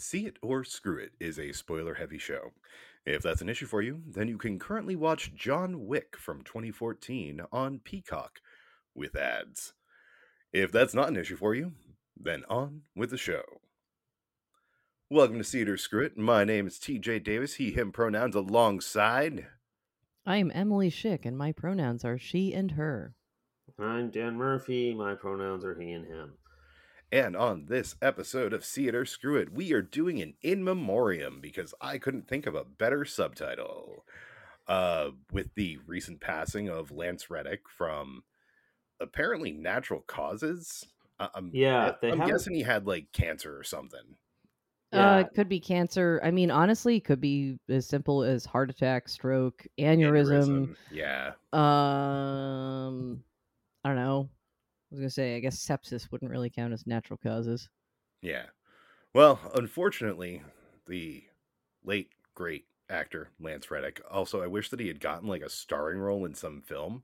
See It or Screw It is a spoiler heavy show. If that's an issue for you, then you can currently watch John Wick from 2014 on Peacock with ads. If that's not an issue for you, then on with the show. Welcome to See It or Screw It. My name is TJ Davis, he, him pronouns alongside. I am Emily Schick, and my pronouns are she and her. I'm Dan Murphy. My pronouns are he and him. And on this episode of See It or Screw It, we are doing an in memoriam because I couldn't think of a better subtitle. Uh, with the recent passing of Lance Reddick from apparently natural causes. I- I'm, Yeah, they I'm haven't- guessing he had like cancer or something. Uh, it could be cancer. I mean, honestly, it could be as simple as heart attack, stroke, aneurysm. Aneurysm. Yeah. Um, I don't know. I was gonna say, I guess sepsis wouldn't really count as natural causes. Yeah. Well, unfortunately, the late great actor Lance Reddick. Also, I wish that he had gotten like a starring role in some film,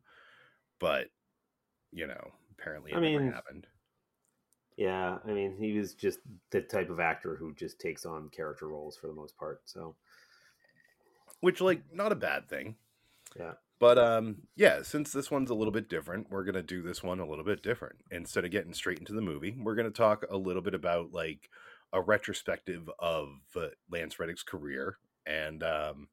but you know, apparently it I never mean, happened. Yeah, I mean, he was just the type of actor who just takes on character roles for the most part. So, Which, like, not a bad thing. yeah. But um, yeah, since this one's a little bit different, we're gonna do this one a little bit different. Instead of getting straight into the movie, we're gonna talk a little bit about like a retrospective of uh, Lance Reddick's career, and um,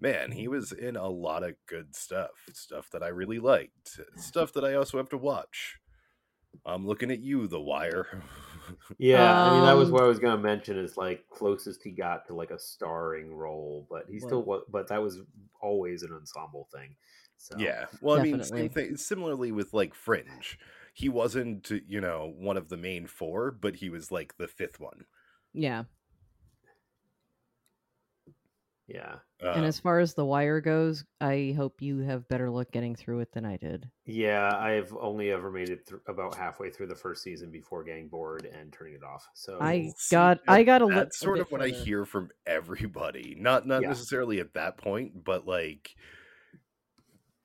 man, he was in a lot of good stuff, stuff that I really liked, stuff that I also have to watch. I'm looking at you, The Wire. Yeah, I mean, that was Um, what I was going to mention is like closest he got to like a starring role, but he still Well- was, but that was always an ensemble thing. So, Yeah. Well, I mean, same thing. Similarly with like Fringe, he wasn't, you know, one of the main four, but he was like the fifth one. Yeah. Yeah, and Uh, as far as the wire goes, I hope you have better luck getting through it than I did. yeah. I've only ever made it thr about halfway through the first season before getting bored and turning it off. So, I got, that- I got a little. that's sort of what I hear from everybody. Not not Yeah. necessarily at that point, but like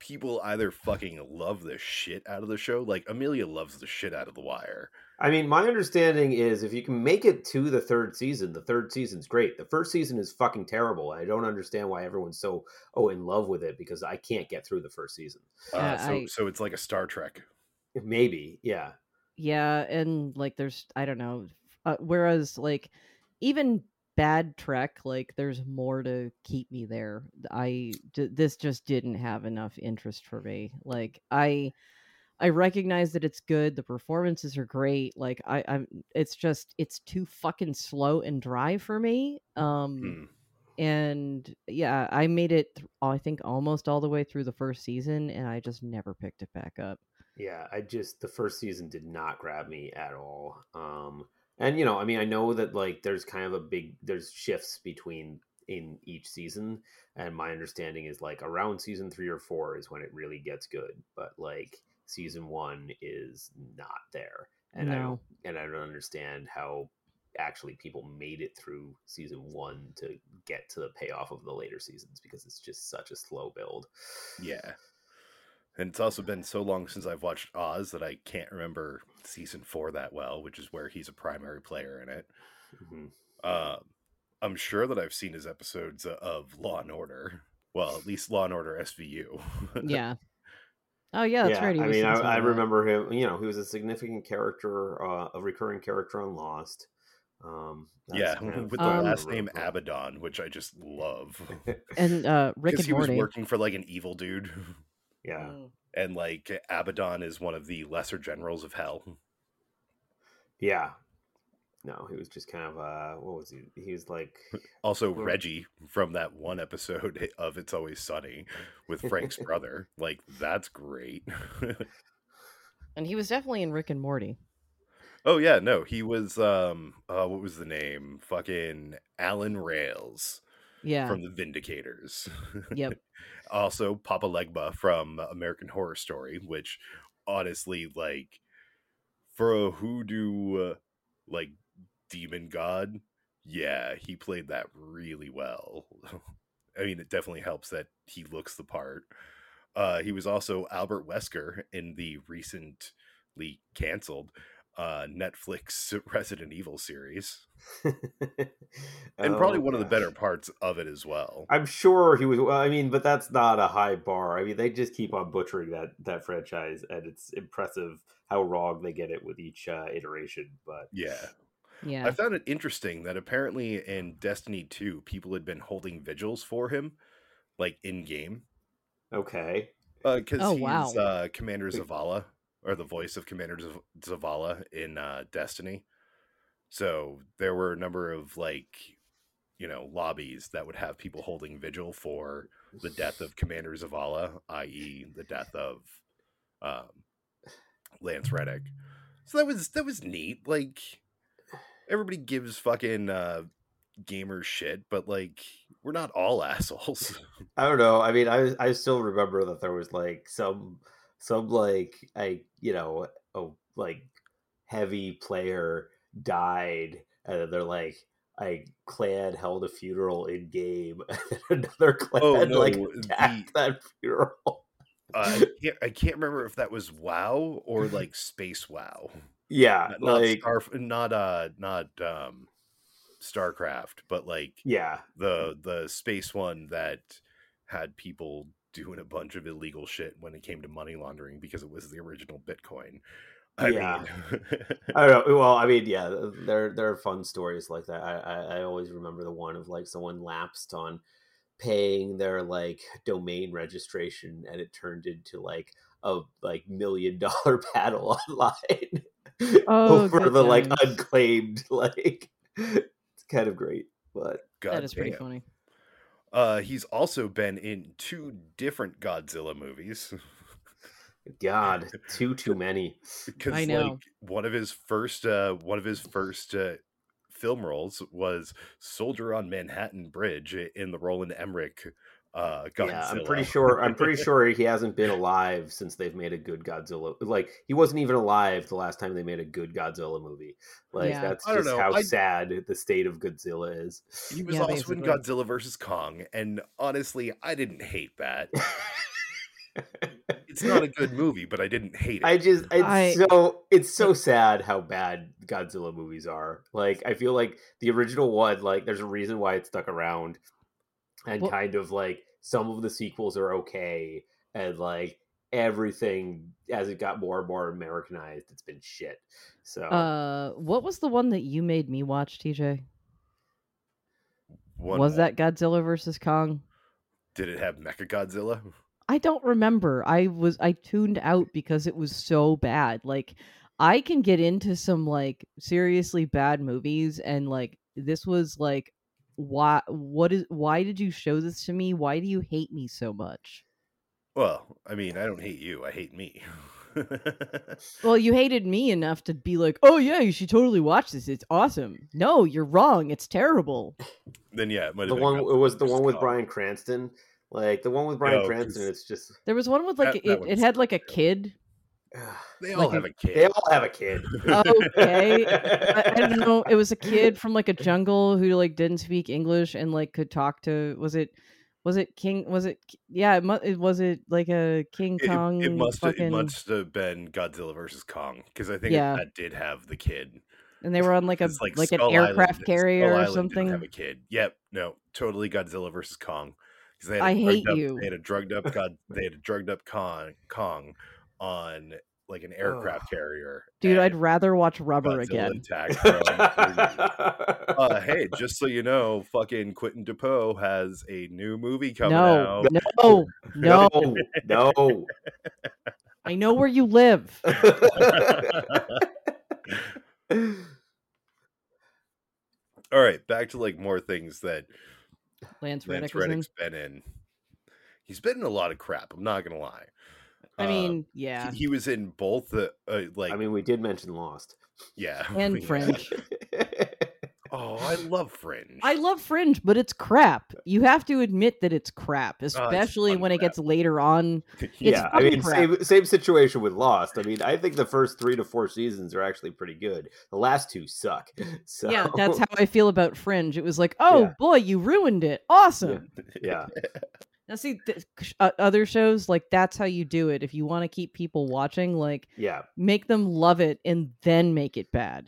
people either fucking love the shit out of the show. Like Amelia loves the shit out of The Wire. I mean, my understanding is if you can make it to the third season, the third season's great. The first season is fucking terrible. I don't understand why everyone's so oh in love with it because I can't get through the first season. Uh, so I- so it's like a Star Trek. Maybe, yeah, Yeah, and like there's I don't know. Uh, whereas like even bad Trek, like there's more to keep me there. I d- this just didn't have enough interest for me. Like I I recognize that it's good. The performances are great. Like I I'm it's just it's too fucking slow and dry for me. Um Hmm. and yeah, I made it th- I think almost all the way through the first season and I just never picked it back up. yeah. I just the first season did not grab me at all. Um, and you know, I mean, I know that like there's kind of a big there's shifts between in each season, and my understanding is like around season three or four is when it really gets good, but like season one is not there, and I don't and I don't understand how actually people made it through season one to get to the payoff of the later seasons because it's just such a slow build. Yeah. And it's also been so long since I've watched Oz that I can't remember season four that well, which is where he's a primary player in it. Mhm. Uh, I'm sure that I've seen his episodes of Law and Order. Well, at least Law and Order SVU. Yeah. Oh yeah, that's right. he I mean, I, I remember him. You know, he was a significant character, uh, a recurring character on Lost. Um, yeah, kind of with the Um, last name Abaddon, which I just love. and uh Rick Because and he was working for like an evil dude. Yeah, Mm. And like Abaddon is one of the lesser generals of hell. yeah. No, he was just kind of uh, what was he? He was like, Also, Well- Reggie from that one episode of It's Always Sunny with Frank's brother. Like, that's great. And he was definitely in Rick and Morty. oh, yeah, no, he was, um, uh, what was the name? Fucking Alan Rails Yeah. from the Vindicators. Yep. Also, Papa Legba from American Horror Story, which honestly, like, for a hoodoo, uh, like, demon god, yeah, he played that really well. I mean, it definitely helps that he looks the part. Uh, he was also Albert Wesker in the recently canceled uh, Netflix Resident Evil series, and probably Oh, one of the better parts of it as well. I'm sure he was. Well, I mean, but that's not a high bar. I mean, they just keep on butchering that that franchise, and it's impressive how wrong they get it with each uh, iteration. But Yeah. Yeah. I found it interesting that apparently in Destiny 2, people had been holding vigils for him, like in game. okay, Uh Because Oh, he's wow. uh, Commander Zavala, or the voice of Commander Zav- Zavala in uh, Destiny. So there were a number of, like, you know, lobbies that would have people holding vigil for the death of Commander Zavala, i.e., the death of um, Lance Reddick. So that was that was neat. Like everybody gives fucking uh, gamers shit, but like we're not all assholes. I don't know. I mean, I I still remember that there was like some some like I you know a like heavy player died, and they're like. A clan held a funeral in game, another clan Oh, no, like the- that funeral. uh, I, can't, I can't remember if that was WoW or like Space WoW. Yeah, Not, not like Star, not uh, not um, Starcraft, but like yeah, the the space one that had people doing a bunch of illegal shit when it came to money laundering because it was the original Bitcoin. I Yeah. mean, I don't know. Well, I mean, yeah, there there are fun stories like that. I, I I always remember the one of like someone lapsed on paying their like domain registration, and it turned into like a like million dollar battle online Oh, over good the like unclaimed like. It's kind of great, but God that is pretty funny. Uh, he's also been in two different Godzilla movies. God, too too many. because I know. like one of his first uh one of his first uh film roles was soldier on manhattan bridge in the roland emmerich uh Godzilla. Yeah, I'm pretty sure. I'm pretty sure he hasn't been alive since they've made a good Godzilla. Like he wasn't even alive the last time they made a good Godzilla movie. Like Yeah. that's just know, how I- sad the state of Godzilla is. he was Yeah, also basically. in godzilla versus kong and honestly i didn't hate that it's not a good movie but i didn't hate it I just it's I- so it's so sad how bad Godzilla movies are. Like I feel like the original one, like there's a reason why it stuck around, and Well- kind of like some of the sequels are okay, and like everything as it got more and more Americanized, it's been shit. So Uh, what was the one that you made me watch, TJ? One was more. that Godzilla versus Kong? did it have mecha godzilla I don't remember. I was I tuned out because it was so bad. Like I can get into some like seriously bad movies and like this was like why what is why did you show this to me? Why do you hate me so much? well i mean i don't hate you i hate me Well, you hated me enough to be like, "Oh yeah, you should totally watch this. It's awesome." No, you're wrong. It's terrible. then yeah it might the have one been it was the one with. Bryan Cranston. Like the one with Bryan No, Cranston, 'cause- it's just There was one with like That- that it, one it had like a kid. They like all have a- a kid they all have a kid. Okay. I, I don't know. It was a kid from like a jungle who like didn't speak English and like could talk to. Was it? Was it King? Was it? Yeah. It, mu- it was it like a King It- it, Kong? it must have, fucking, it must have been Godzilla versus Kong because I think Yeah. that did have the kid. and they were on like a like, like an Skull aircraft Island- carrier Skull or Island didn't Have a kid. Yep. No. Totally Godzilla versus Kong. 'Cause They had a I drugged hate up, you. They had a drugged up God. They had a drugged up Kong Kong on like an aircraft carrier. Dude, I'd rather watch Rubber Godzilla again. attacked from- uh, hey, just so you know, fucking Quentin Dupieux has a new movie coming No, out. no, no. no, no. I know where you live. All right, back to like more things that Lance Lance Reddick was in. Reddick's been in. He's been in a lot of crap. I'm not gonna lie. I Uh, mean, he- yeah, he, was in both the uh, like I mean, we did mention Lost. yeah and yeah. Fringe. Oh, I love Fringe. I love Fringe, but it's crap. You have to admit that it's crap, Oh, it's especially fun when it gets later on. It's yeah, I mean, same, same situation with Lost. I mean, I think the first three to four seasons are actually pretty good. The last two suck. So Yeah, that's how I feel about Fringe. It was like, oh Yeah. boy, you ruined it. Awesome. yeah. Now, see, th- uh, other shows like that's how you do it. If you want to keep people watching, like Yeah. make them love it and then make it bad.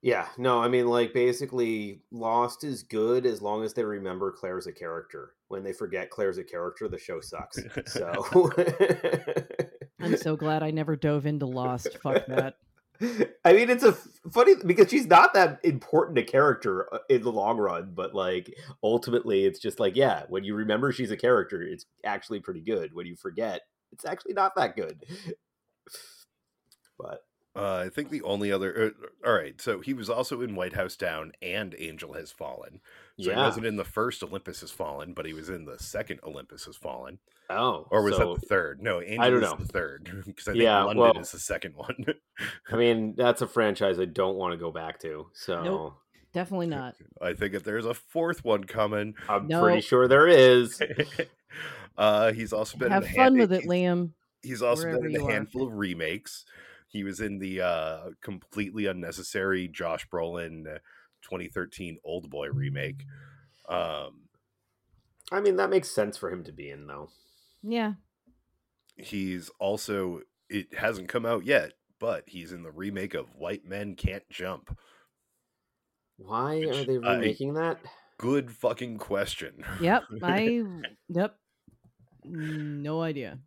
Yeah, no, I mean, like, basically, Lost is good as long as they remember Claire's a character. When they forget Claire's a character, the show sucks. So, I'm so glad I never dove into Lost. Fuck that. I mean, it's a funny because she's not that important a character uh, in the long run, but like ultimately, it's just like, yeah, when you remember she's a character, it's actually pretty good. When you forget, it's actually not that good. But Uh, I think the only other. Uh, all right, so he was also in White House Down and Angel Has Fallen. So he wasn't in the first Olympus Has Fallen, but he was in the second Olympus Has Fallen. oh, Or was so, that the third? No, Angel don't is know. the third because I think Yeah, London well- is the second one. I mean, that's a franchise I don't want to go back to. So Definitely not. I think if there's a fourth one coming, I'm No. pretty sure there is. uh, he's also been Have in fun hand- with it, Liam. He's also wherever been in you a are. handful of remakes. He was in the uh, completely unnecessary Josh Brolin uh, 2013 Old Boy remake. Um, I mean, that makes sense for him to be in, though. Yeah. he's also it hasn't come out yet, but he's in the remake of White Men Can't Jump. Why Which are they I- remaking that? Good fucking question. Yep. I. yep. No idea.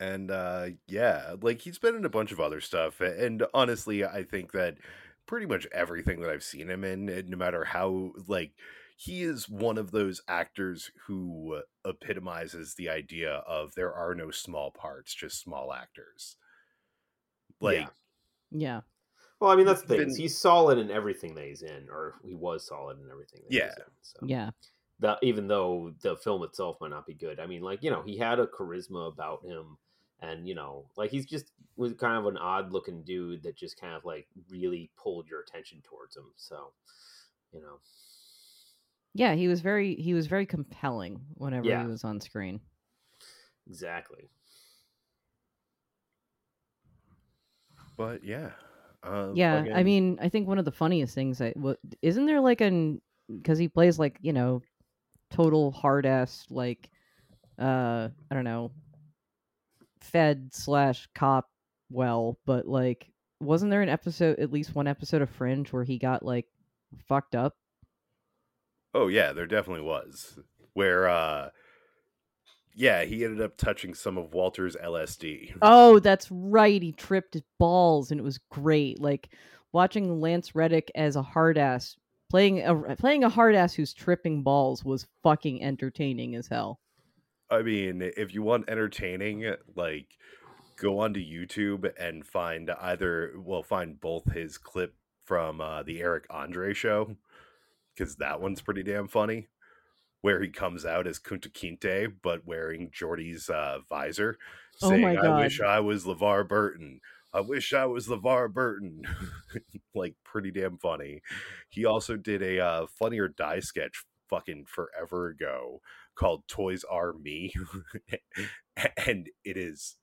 And uh yeah like he's been in a bunch of other stuff and honestly i think that pretty much everything that i've seen him in no matter how like he is one of those actors who epitomizes the idea of there are no small parts just small actors like Yeah. Yeah. Well, I mean, that's the thing. been- He's solid in everything that he's in, or he was solid in everything that Yeah. he's in. So. Yeah. that even though the film itself might not be good i mean like you know he had a charisma about him and you know like he's just was kind of an odd looking dude that just kind of like really pulled your attention towards him so you know Yeah. He was very. He was very compelling whenever Yeah. he was on screen. exactly but yeah uh, Yeah, I mean, I think one of the funniest things I wa- isn't there like an because he plays like you know total hard ass like uh I don't know fed slash cop well, but like wasn't there an episode at least one episode of Fringe where he got like fucked up? oh yeah there definitely was where uh yeah he ended up touching some of walter's lsd Oh, that's right. He tripped his balls, and it was great. Like watching Lance Reddick as a hard ass playing a playing a hard ass who's tripping balls was fucking entertaining as hell. I mean, if you want entertaining, like go onto YouTube and find either well, find both his clip from uh, the Eric Andre show because that one's pretty damn funny, where he comes out as Kunta Kinte but wearing Geordi's uh, visor, Oh saying, "I wish I was LeVar Burton." I wish I was LeVar Burton. like pretty damn funny. He also did a uh, funny or die sketch fucking forever ago called Toys R Me, and it is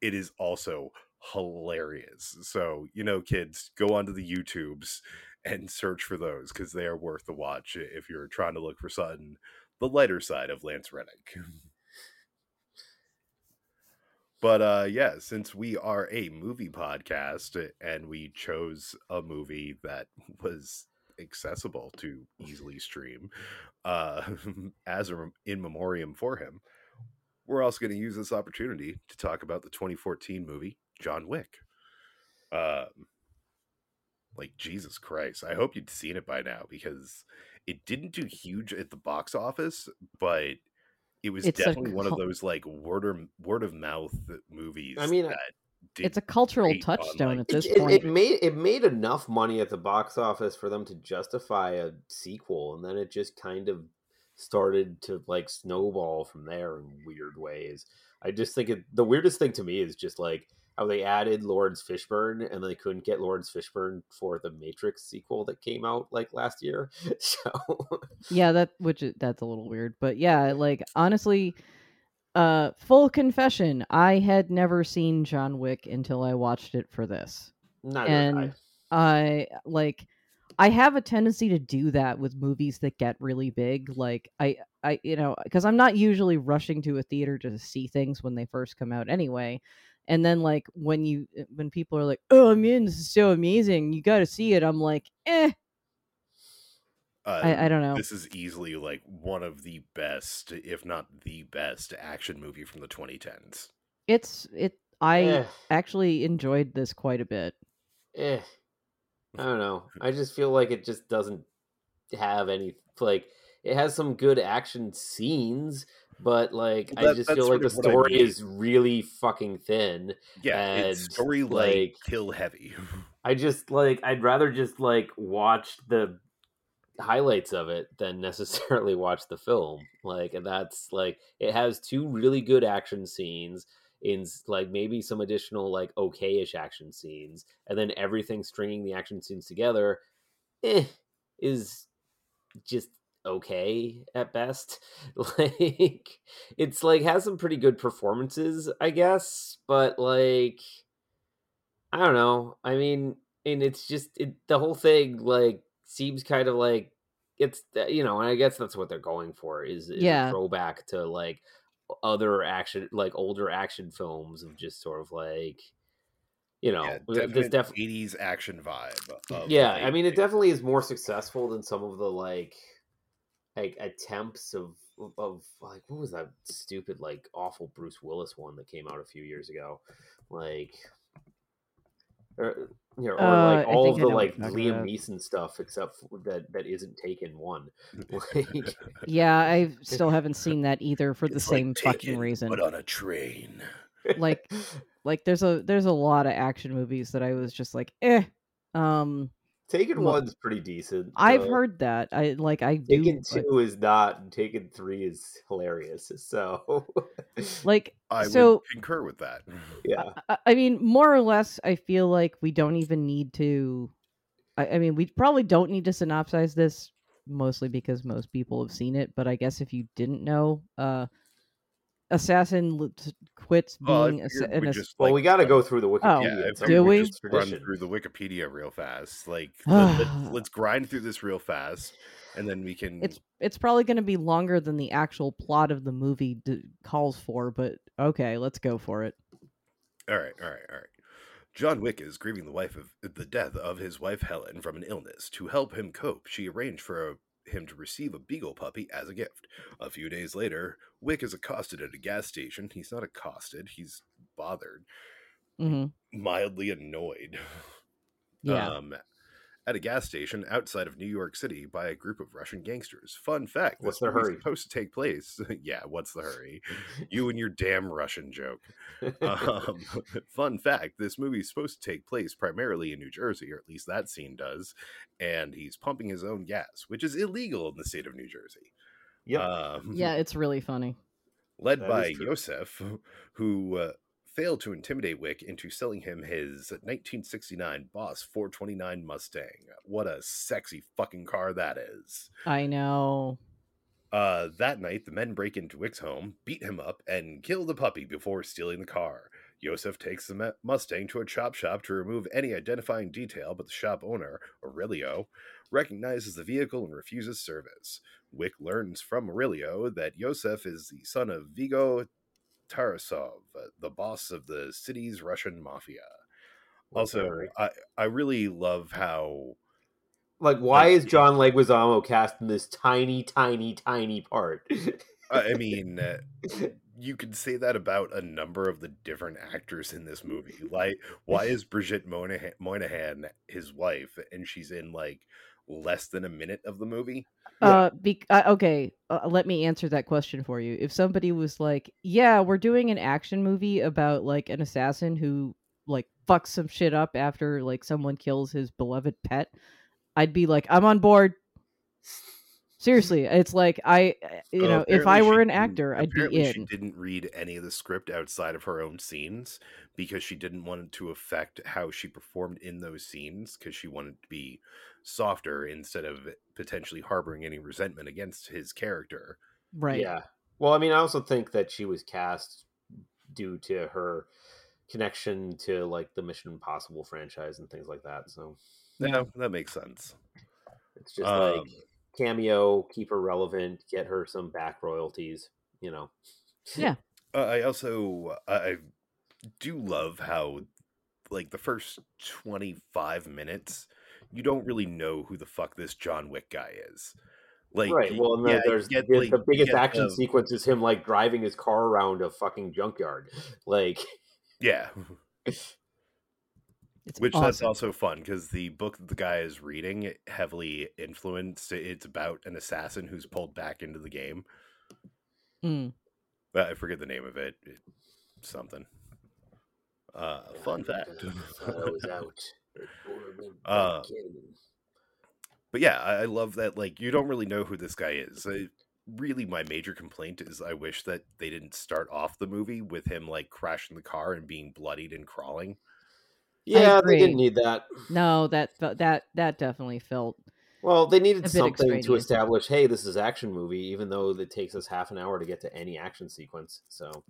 it is also hilarious. So you know, kids, go onto the YouTubes and search for those because they are worth the watch if you're trying to look for something the lighter side of Lance Reddick. But uh yeah, since we are a movie podcast and we chose a movie that was accessible to easily stream uh as a in memoriam for him, we're also going to use this opportunity to talk about the 2014 movie John Wick. Um like Jesus Christ. I hope you'd seen it by now because it didn't do huge at the box office, but it was It's a definitely one of those like word of word of mouth movies. I mean, that did It's a cultural great on, touchstone like- at this it, it, point. it made it made enough money at the box office for them to justify a sequel and then it just kind of started to like snowball from there in weird ways i just think it, the weirdest thing to me is just like how they added laurence fishburne and they couldn't get laurence fishburne for the matrix sequel that came out like last year so yeah, that which is, that's a little weird, but yeah, like honestly, uh, full confession, I had never seen John Wick until I watched it for this. not And I like I have a tendency to do that with movies that get really big. Like I, I, you know, because I'm not usually rushing to a theater to see things when they first come out anyway. And then like when you eh, when people are like, "Oh man, this is so amazing, you got to see it," I'm like, eh. Uh, I, I don't know. This is easily like one of the best, if not the best, action movie from the 2010s. It's it. I Eh, actually enjoyed this quite a bit. eh. I don't know. I just feel like it just doesn't have any like it has some good action scenes, but like Well, I just feel like the of what I story mean. is really fucking thin. Yeah, it's And, story like, like- kill heavy. I just like I'd rather just like watch the highlights of it than necessarily watch the film. Like and that's like it has two really good action scenes in like maybe some additional like okayish action scenes and then everything stringing the action scenes together eh, is just okay at best like it's like has some pretty good performances i guess but like I don't know. I mean, and it's just it, the whole thing like seems kind of like it's you know, and I guess that's what they're going for is, is Yeah. a throwback to like other action like older action films of just sort of like you know yeah, th- definite this def- 80s action vibe. Of, yeah i mean it definitely is more successful than some of the like like attempts of of like what was that stupid like awful bruce willis one that came out a few years ago like or, you know, or Uh, like all of the like liam neeson stuff except for that that isn't taken one like Yeah, I still haven't seen that either for the it's like same fucking Taken, reason. But on a train. Like, like there's a there's a lot of action movies that I was just like, eh. Um, taken Look, one's pretty decent I've though. heard that. I like I do taken I- two is not and taken three is hilarious so like I so would concur with that. yeah I, I mean, more or less, I feel like we don't even need to. I, I mean, we probably don't need to synopsize this, mostly because most people have seen it. But I guess if you didn't know, uh, assassin l- t- quits Well, being assa- an we'd ass- well like, we got to go through the Oh, wikipedia Yeah, It's I our do figured we? Just run through the Wikipedia real fast. Like, let, let's, let's grind through this real fast, and then we can. it's it's probably going to be longer than the actual plot of the movie d- calls for. But okay, let's go for it. All right, all right, all right. John Wick is grieving the wife of the death of his wife Helen from an illness. To help him cope, she arranged for a, him to receive a beagle puppy as a gift. A few days later, Wick is accosted at a gas station. He's not accosted; he's bothered, hmm mildly annoyed. Yeah. Um, at a gas station outside of New York City by a group of Russian gangsters. Fun fact: What's this the movie's hurry? Supposed to take place. yeah, what's the hurry? You and your damn Russian joke. Um, fun fact: This movie is supposed to take place primarily in New Jersey, or at least that scene does. And he's pumping his own gas, which is illegal in the state of New Jersey. Yeah, Um, yeah, it's really funny. led That by is. Iosef, who uh, failed to intimidate Wick into selling him his 1969 Boss 429 Mustang. What a sexy fucking car that is. I know. Uh, that night, the men break into Wick's home, beat him up, and kill the puppy before stealing the car. Iosef takes the Mustang to a chop shop to remove any identifying detail, but the shop owner, Aurelio, recognizes the vehicle and refuses service. Wick learns from Aurelio that Iosef is the son of Viggo Tarasov, uh, the boss of the city's Russian mafia. Also. I, I really love how like why is john leguizamo cast in this tiny tiny tiny part I mean, uh, you could say that about a number of the different actors in this movie. Like, why is Bridget Moynahan, Moynahan his wife, and she's in like less than a minute of the movie? Yeah. Uh, be- uh, okay. Uh, let me answer that question for you. If somebody was like, "Yeah, we're doing an action movie about like an assassin who like fucks some shit up after like someone kills his beloved pet," I'd be like, "I'm on board." Seriously, it's like I, uh, you know, if I were an actor, I'd be in. She didn't read any of the script outside of her own scenes because she didn't want it to affect how she performed in those scenes because she wanted to be softer instead of potentially harboring any resentment against his character. Right. yeah well i mean i also think that she was cast due to her connection to like the mission impossible franchise and things like that so Yeah, that makes sense. It's just Um, like cameo, keep her relevant, get her some back royalties. You know. Yeah. Uh, I also I I do love how like the first 25 minutes you don't really know who the fuck this John Wick guy is. Like right. Well, and then yeah, there's get, the, like, the biggest action the- sequence is him like driving his car around a fucking junkyard. Like, Yeah, It's which that's also fun because the book that the guy is reading heavily influenced. It's about an assassin who's pulled back into the game. Mm. Uh, I forget the name of it. It- something. Uh, fun fact. I was out. Uh, but yeah, I, I love that. Like, you don't really know who this guy is. I, really, my major complaint is I wish that they didn't start off the movie with him like crashing the car and being bloodied and crawling. yeah, they didn't need that. No, that fe- that that definitely felt Well, they needed bit something to establish, hey, this is action movie, even though it takes us half an hour to get to any action sequence. So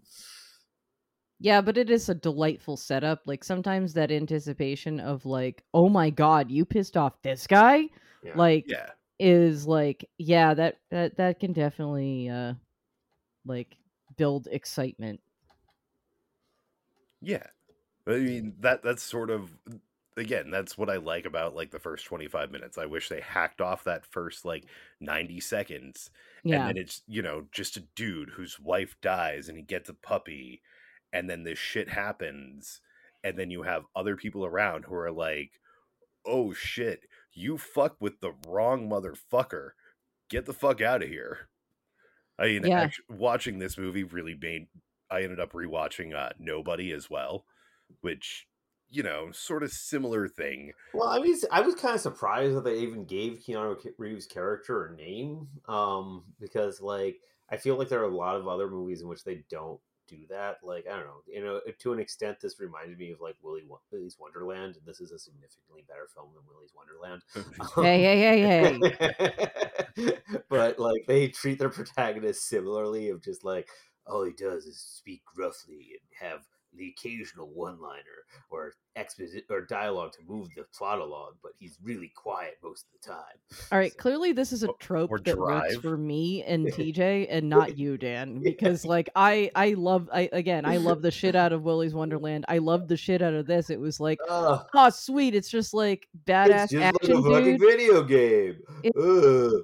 Yeah, but it is a delightful setup. Like sometimes that anticipation of like, oh my god, you pissed off this guy, yeah. like Yeah, is like, yeah, that that that can definitely uh like build excitement. yeah. I mean that that's sort of again that's what I like about like the first twenty five minutes. I wish they hacked off that first like ninety seconds Yeah. and then it's you know just a dude whose wife dies and he gets a puppy and then this shit happens and then you have other people around who are like oh shit you fuck with the wrong motherfucker. Get the fuck out of here. I mean Yeah. actu- watching this movie really made i ended up rewatching uh nobody as well which you know sort of similar thing. Well, I mean, I was kind of surprised that they even gave Keanu Reeves' character a name, um, because like I feel like there are a lot of other movies in which they don't do that. Like I don't know, you know, to an extent, this reminded me of like Willy Willy's Wonderland, and this is a significantly better film than Willy's Wonderland. hey, hey, hey, hey. but like they treat their protagonists similarly of just like all he does is speak gruffly and have the occasional one liner or exposit or dialogue to move the plot along, but he's really quiet most of the time. All right, So- clearly this is a trope or that works for me and TJ and not you, Dan, because like I I love I again, I love the shit out of Willy's Wonderland. I love the shit out of this. It was like, Ugh, oh sweet, it's just like badass it's just action like a fucking dude. video game. It- Ugh.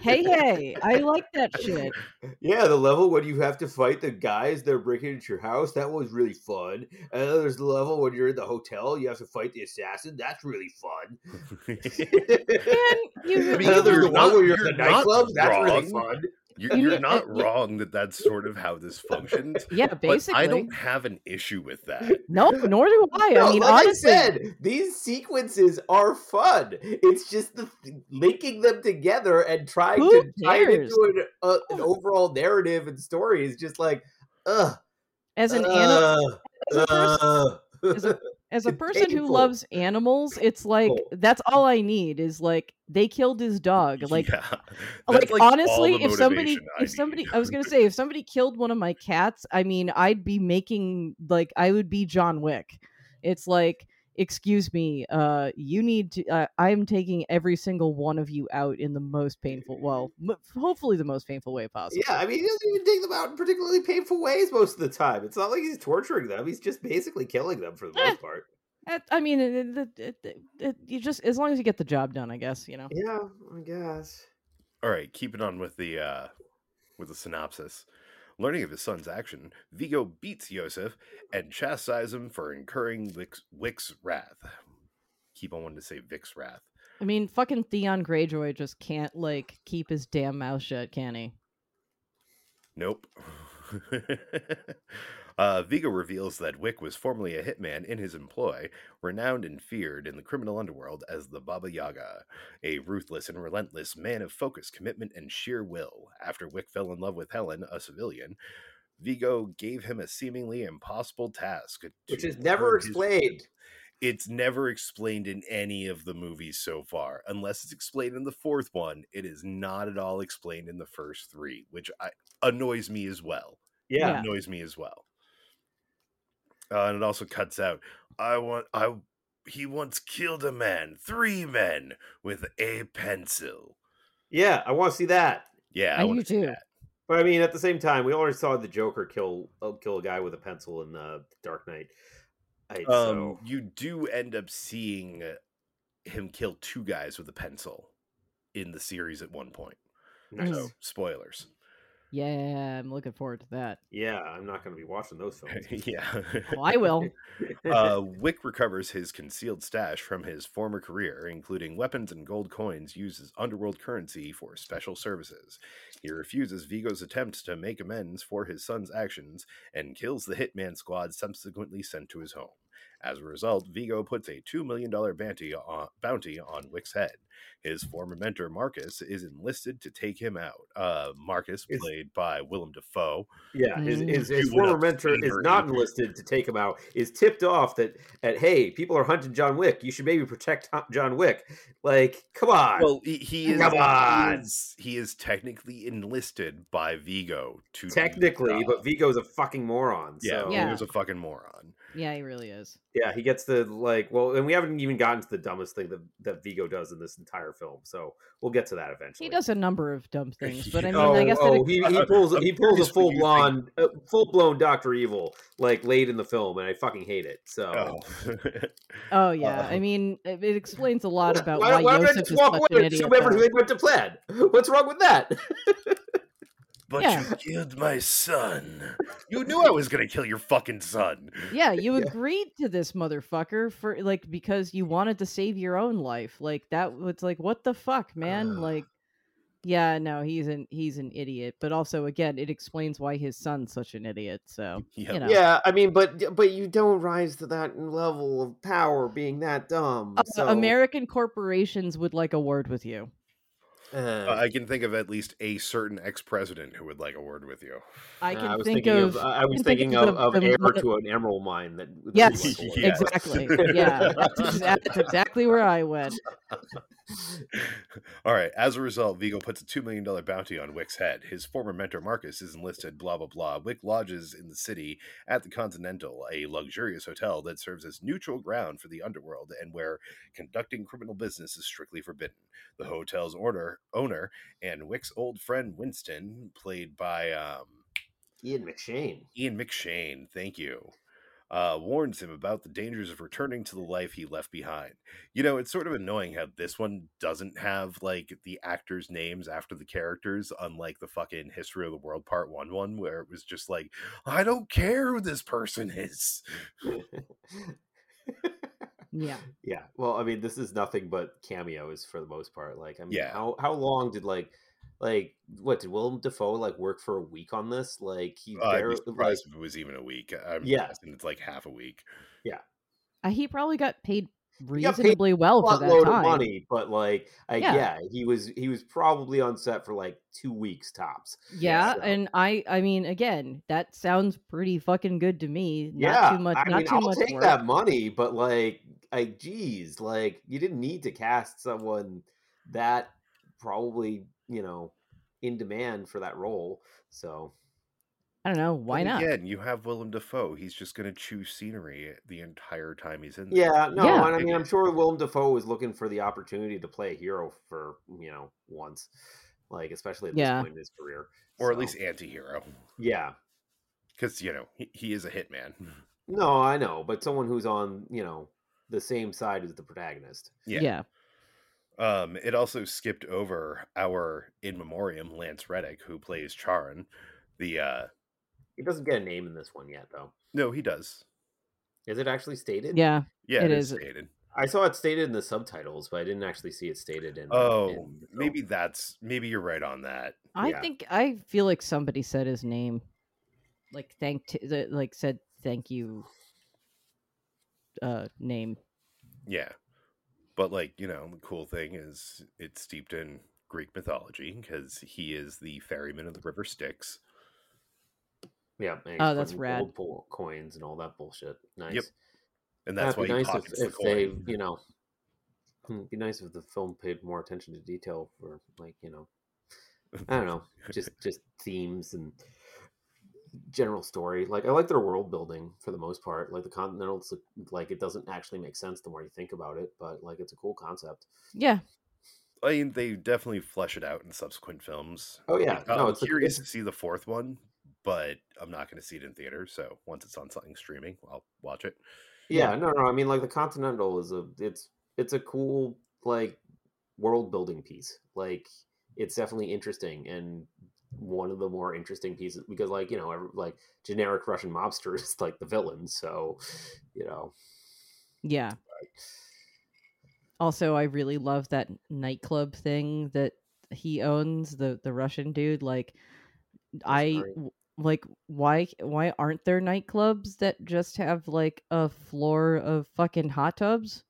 Hey, hey, I like that shit. Yeah, the level when you have to fight the guys that are breaking into your house, that was really fun. And then there's the level when you're in the hotel, you have to fight the assassin. That's really fun. Man, I you, mean, And you're there's the one where you're you're in the nightclub. That's really fun. You're, You you're not wrong that that's sort of how this functions yeah, but basically. i don't have an issue with that No, nor do I. No, I mean, like honestly, I said, these sequences are fun. It's just the linking them together and trying Who to tie it into an, uh, an overall narrative and story is just like, ugh. as an uh, animal, as a person, uh. as a- as a person who loves animals, it's like Oh. that's all I need is like they killed his dog. Like yeah. Uh, like, That's, all honestly if somebody I if somebody i was gonna say if somebody killed one of my cats i mean i'd be making like i would be john wick it's like excuse me uh you need to uh, i'm taking every single one of you out in the most painful well m- hopefully the most painful way possible Yeah, I mean, he doesn't even take them out in particularly painful ways most of the time. It's not like he's torturing them; he's just basically killing them for the Eh. most part. Uh, i mean it, it, it, it, it- you just as long as you get the job done i guess you know Yeah, I guess. all right keeping on with the uh with the synopsis learning of his son's action viggo beats iosef and chastises him for incurring wick's, wick's wrath. Keep on wanting to say vic's wrath. I mean fucking theon greyjoy just can't like keep his damn mouth shut can he? Nope. uh, Viggo reveals that Wick was formerly a hitman in his employ, renowned and feared in the criminal underworld as the Baba Yaga, a ruthless and relentless man of focus, commitment, and sheer will. After Wick fell in love with Helen, a civilian, Viggo gave him a seemingly impossible task, Which is never turn his- explained. It's never explained in any of the movies so far, unless it's explained in the fourth one. It is not at all explained in the first three, which I, annoys me as well Yeah. annoys me as well. Uh, and it also cuts out. I want I he once killed a man, three men, with a pencil. Yeah, I want to see that. Yeah, I, I, do want to see too. that. But I mean, at the same time, we already saw the Joker kill uh, kill a guy with a pencil in uh, Dark Knight. I, Um, so you do end up seeing uh, him kill two guys with a pencil in the series at one point. nice. So spoilers. Yeah, I'm looking forward to that. yeah, I'm not going to be watching those films. yeah. Oh, I will. uh, Wick recovers his concealed stash from his former career, including weapons and gold coins used as underworld currency for special services. He refuses Viggo's attempts to make amends for his son's actions and kills the hitman squad subsequently sent to his home. As a result, Viggo puts a $2 million bounty on, bounty on Wick's head. His former mentor, Marcus, is enlisted to take him out. Uh, Marcus, Is- played by Willem Dafoe. Yeah, his, Mm. his, his former mentor is not in- enlisted to take him out. Is tipped off that at hey, people are hunting John Wick. You should maybe protect John Wick. Like, come on. Well, he, he is. Come he on. is- He is technically enlisted by Viggo to Technically, job. but Viggo's a fucking moron. yeah, so. Yeah. Viggo's a fucking moron. Yeah, he really is. Yeah, he gets the like. Well, and we haven't even gotten to the dumbest thing that, that Viggo does in this entire film. So we'll get to that eventually. He does a number of dumb things, but I mean, oh, I guess oh, that he, Uh, he pulls he pulls a full you blown uh, full blown Doctor Evil like late in the film, and I fucking hate it. So Oh. Oh yeah, Uh-oh. I mean, it, it explains a lot about why, why, why would I Iosef just is walk such away an and idiot. assume everything though. went to plan? What's wrong with that? but Yeah. you killed my son. You knew I was gonna kill your fucking son. Yeah, you Yeah. agreed to this motherfucker for like because you wanted to save your own life. Like that was like what the fuck, man? Ugh. like yeah, no, he's an he's an idiot. But also again, it explains why his son's such an idiot. So Yep. you know. Yeah, I mean, but but you don't rise to that level of power being that dumb. Uh, So American corporations would like a word with you. Uh, Uh, I can think of at least a certain ex-president who would like a word with you. I can I was think thinking of, of, I was can think thinking of of, the- of heir to an emerald mine that that Yes, he. Yes. exactly. yeah, that's, that's exactly where I went. All right. As a result, Viggo puts a $2 million bounty on Wick's head. His former mentor, Marcus, is enlisted, blah, blah, blah. Wick lodges in the city at the Continental, a luxurious hotel that serves as neutral ground for the underworld and where conducting criminal business is strictly forbidden. The hotel's owner, owner and Wick's old friend, Winston, played by um, Ian McShane. Ian McShane, thank you, uh, warns him about the dangers of returning to the life he left behind. You know, it's sort of annoying how this one doesn't have like the actors' names after the characters, unlike the fucking History of the World Part 1 one, where it was just like, I don't care who this person is. Yeah. yeah. Well, I mean, this is nothing but cameos for the most part. Like, I mean, Yeah. how how long did like like what did Willem Dafoe like work for a week on this? Like he Uh, I'd be like if it was even a week. I'm Yeah. guessing it's like half a week. Yeah, uh, he probably got paid got paid reasonably well for that buttload time. of money, but like I, Yeah. yeah. he was he was probably on set for like two weeks tops. Yeah, So- and I I mean again, that sounds pretty fucking good to me. Not yeah, too much I not mean, too I'll much take work. that money, but like, I geez, like you didn't need to cast someone that probably you know in demand for that role. So I don't know, why But not? Again, you have Willem Dafoe. He's just going to choose scenery eh, the entire time he's in there. yeah, no, Yeah. and I mean, I'm sure Willem Dafoe was looking for the opportunity to play a hero for you know once, like especially at Yeah. this point in his career, Or at least anti-hero. yeah. Because, you know, he, he is a hitman. No, I know, but someone who's on you know the same side as the protagonist. Yeah. yeah. Um, it also skipped over our in memoriam Lance Reddick, who plays Charon. The uh He doesn't get a name in this one yet, though. no, he does. Is it actually stated? Yeah. Yeah, It it is is. stated. I saw it stated in the subtitles, but I didn't actually see it stated in. Oh, in the film. maybe that's maybe you're right on that. I Yeah. think I feel like somebody said his name. Like thanked like said thank you uh name. Yeah. But like, you know, the cool thing is it's steeped in Greek mythology because he is the ferryman of the River Styx. Yeah. Oh, that's rad. Gold coins and all that bullshit. Nice. And that's why That'd he be nice if, pockets the if they, you know, hmm, it'd be nice if the film paid more attention to detail for, like, you know, I don't know, just just themes and general story. Like I like their world building for the most part. Like the Continentals, like it doesn't actually make sense the more you think about it, but like it's a cool concept. Yeah. I mean, they definitely flesh it out in subsequent films. Oh yeah, Like, no, I'm it's a- curious it's- to see the fourth one, but I'm not going to see it in theater. So once it's on something streaming, I'll watch it. Yeah, no, no. I mean, like the Continental is a it's it's a cool like world building piece. Like it's definitely interesting and one of the more interesting pieces because like you know every- like generic Russian mobster is like the villain. So you know Yeah. Also, I really love that nightclub thing that he owns, the the Russian dude. Like, I great. like why why aren't there nightclubs that just have like a floor of fucking hot tubs?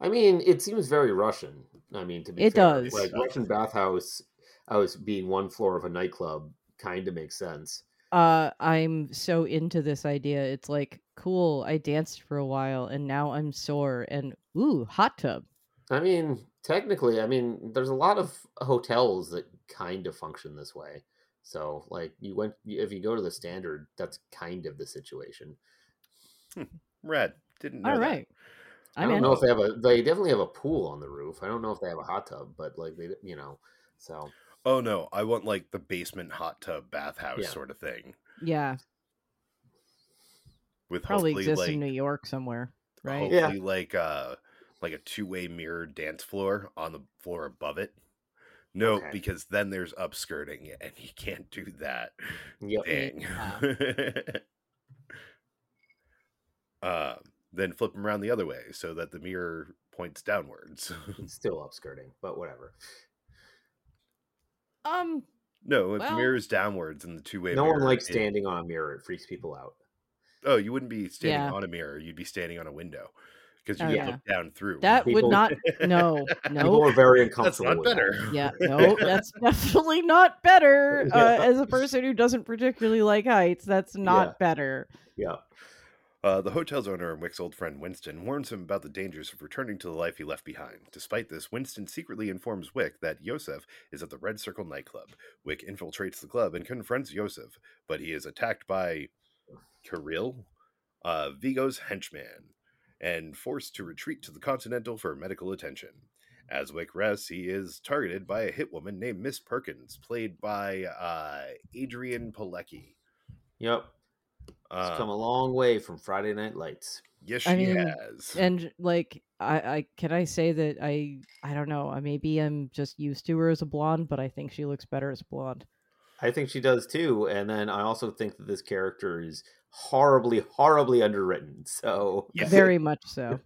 I mean, it seems very Russian. I mean, to be It fair. does. Like Russian bathhouse house being one floor of a nightclub kind of makes sense. Uh, I'm so into this idea. It's like cool. I danced for a while and now I'm sore and ooh, hot tub. I mean, technically, I mean, there's a lot of hotels that kind of function this way. So, like, you went if you go to the standard, that's kind of the situation. Red didn't know All that. right. I I'm don't in. know if they have a. They definitely have a pool on the roof. I don't know if they have a hot tub, but like they, you know, so Oh no, I want like the basement hot tub bathhouse Yeah. sort of thing Yeah, with probably exists like in New York somewhere, right? Yeah. like uh like a two way mirror dance floor on the floor above it. No, Okay. because then there's upskirting, and you can't do that. yep. Dang. Yeah. uh, then flip them around the other way so that the mirror points downwards. Still upskirting, but whatever. Um, no, if Well- the mirror's downwards in the two way No mirror. one likes it- standing on a mirror. It freaks people out. oh, you wouldn't be standing Yeah. on a mirror. You'd be standing on a window because you Oh, yeah. look down through. that People- would not. No, no. People no. are very That's uncomfortable. not with that. better. Yeah, no, that's definitely not better. Uh, Yeah. as a person who doesn't particularly like heights, that's not Yeah. better. Yeah. Uh, the hotel's owner and Wick's old friend Winston warns him about the dangers of returning to the life he left behind. Despite this, Winston secretly informs Wick that Iosef is at the Red Circle nightclub. Wick infiltrates the club and confronts Iosef, but he is attacked by Kirill, uh, Viggo's henchman, and forced to retreat to the Continental for medical attention. As Wick rests, he is targeted by a hitwoman named Miss Perkins, played by uh, Adrianne Palicki. Yep. Uh, It's come a long way from Friday Night Lights. yes, she I mean, has. And like, I, I can I say that I, I don't know. Maybe I'm just used to her as a blonde, but I think she looks better as a blonde. I think she does too. And then I also think that this character is horribly, horribly underwritten. So Yeah. Very much so.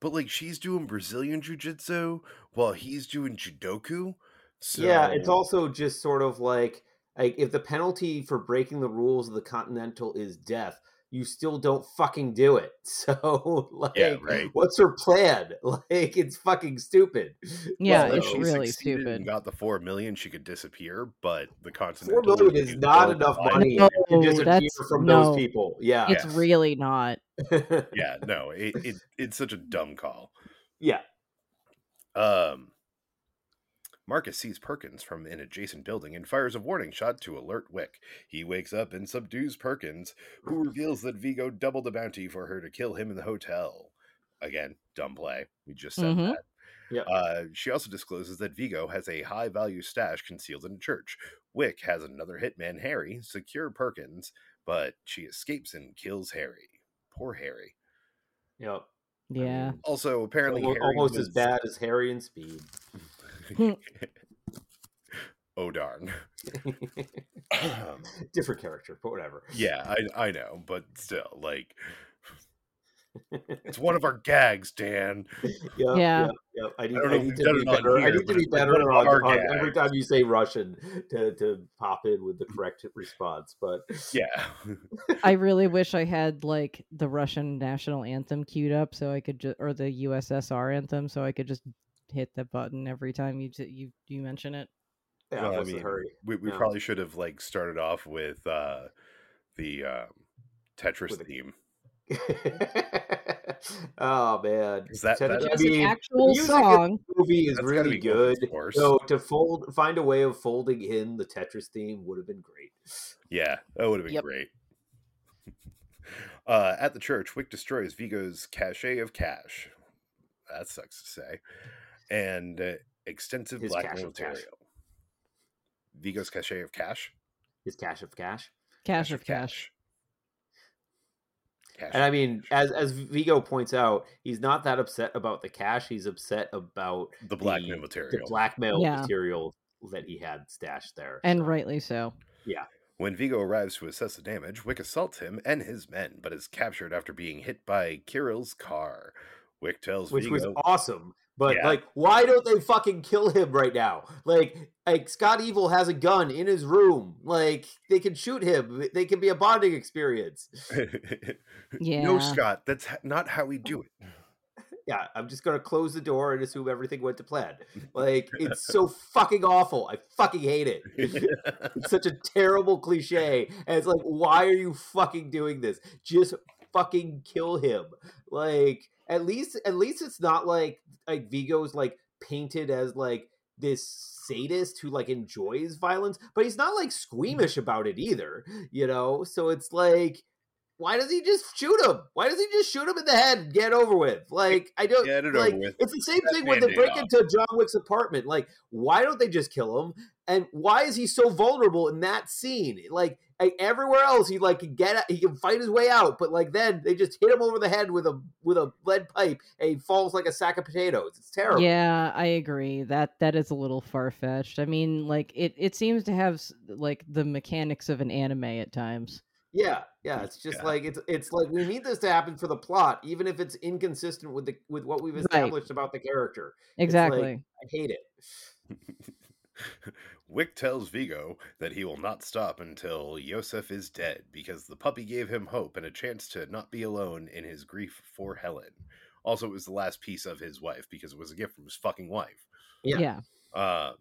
But like she's doing Brazilian jiu jitsu while he's doing judoku. So yeah, it's also just sort of like like if the penalty for breaking the rules of the Continental is death, you still don't fucking do it. So like, Yeah, right. what's her plan? Like, it's fucking stupid. Yeah, Well, it's she really stupid. And got the four million, she could disappear. But the Four continental million is not enough money No, to disappear from no. those people. Yeah, It's really not. Yeah, no, it, it it's such a dumb call. yeah. Um, Marcus sees Perkins from an adjacent building and fires a warning shot to alert Wick. He wakes up and subdues Perkins, who reveals that Viggo doubled the bounty for her to kill him in the hotel. Again, dumb play. We just said Mhm. that. Yeah. Uh, she also discloses that Viggo has a high value stash concealed in a church. Wick has another hitman, Harry, secure Perkins, but she escapes and kills Harry. Poor Harry. Yep. Yeah. mean, Also, apparently, almo- Harry almost as bad as Harry and Speed. oh darn. Um, Different character, but whatever. yeah, I I know, but still, like, it's one of our gags, Dan. Yep, Yeah. Yep, yep. I need, don't I need to be it on better. I need to be better one on, our on gags. every time you say Russian to, to pop in with the correct response. But Yeah, I really wish I had like the Russian national anthem queued up so I could just or the USSR anthem so I could just hit the button every time you t- you you mention it. yeah, Well, I mean, hurry? we we Yeah. probably should have like started off with uh the um, Tetris With the- theme. oh man, Is that- Ted- that- I Just an actual music song. the movie is That's really good, good. of course. So to fold, find a way of folding in the Tetris theme would have been great. Yeah, that would have been Yep. great. uh, at the church, Wick destroys Viggo's cache of cash. That sucks to say. And uh, extensive His blackmail cache of cash. material. Viggo's cache of cash? His cash of cash. Cash of cash. Cash And I mean, cash. as as Viggo points out, he's not that upset about the cash. He's upset about the blackmail the material. blackmail Yeah. material that he had stashed there. And So, rightly so. Yeah. When Viggo arrives to assess the damage, Wick assaults him and his men, but is captured after being hit by Kirill's car. Wick tells which Viggo, was awesome. But Yeah. like, why don't they fucking kill him right now? Like, like Scott Evil has a gun in his room. Like, they can shoot him. They can be a bonding experience. Yeah. No, Scott, that's not how we do it. Yeah, I'm just gonna close the door and assume everything went to plan. Like, it's so fucking awful. I fucking hate it. It's such a terrible cliche. And it's like, why are you fucking doing this? Just fucking kill him. Like, at least at least it's not like like Viggo's like painted as like this sadist who like enjoys violence, but he's not like mm-hmm. squeamish about it either, you know? So it's like why does he just shoot him? Why does he just shoot him in the head and get over with? Like I don't Get it like over with. it's the same That thing when they break off. into John Wick's apartment. Like, why don't they just kill him? And why is he so vulnerable in that scene? Like, like, everywhere else, he like can get he can fight his way out, but like then they just hit him over the head with a with a lead pipe, and he falls like a sack of potatoes. It's terrible. Yeah, I agree. That that is a little far fetched. I mean, like it it seems to have like the mechanics of an anime at times. yeah, yeah. It's just Yeah. like it's it's like we need this to happen for the plot, even if it's inconsistent with the with what we've Right. established about the character. It's like, Exactly. I hate it. Wick tells Viggo that he will not stop until Iosef is dead because the puppy gave him hope and a chance to not be alone in his grief for Helen. Also, it was the last piece of his wife because it was a gift from his fucking wife. Yeah. yeah. Um,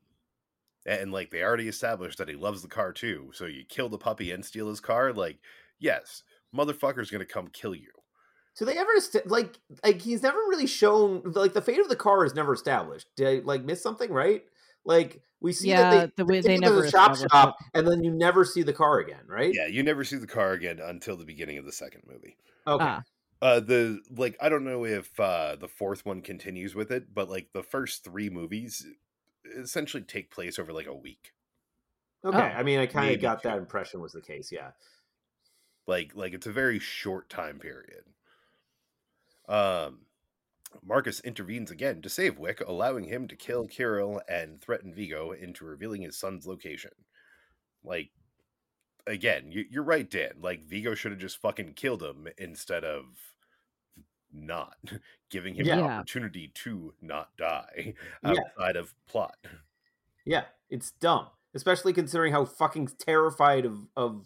and like they already established that he loves the car too. So you kill the puppy and steal his car. Like, yes, motherfucker's gonna come kill you. So they ever est- like like he's never really shown like the fate of the car is never established? Did I like miss something? Right? Like we see Yeah, that they, the way- they, they to never the shop established shop, and then you never see the car again, right? Yeah, you never see the car again until the beginning of the second movie. Okay. Ah, Uh the like I don't know if uh the fourth one continues with it, but like the first three movies essentially take place over like a week. okay. Oh. I mean, I kind of got that impression was the case. Yeah. Like like it's a very short time period. Um Marcus intervenes again to save Wick, allowing him to kill Kirill and threaten Viggo into revealing his son's location. Like again, you, you're right, Dan. Like Viggo should have just fucking killed him instead of not giving him the Yeah. opportunity to not die Yeah. outside of plot. Yeah. It's dumb, especially considering how fucking terrified of of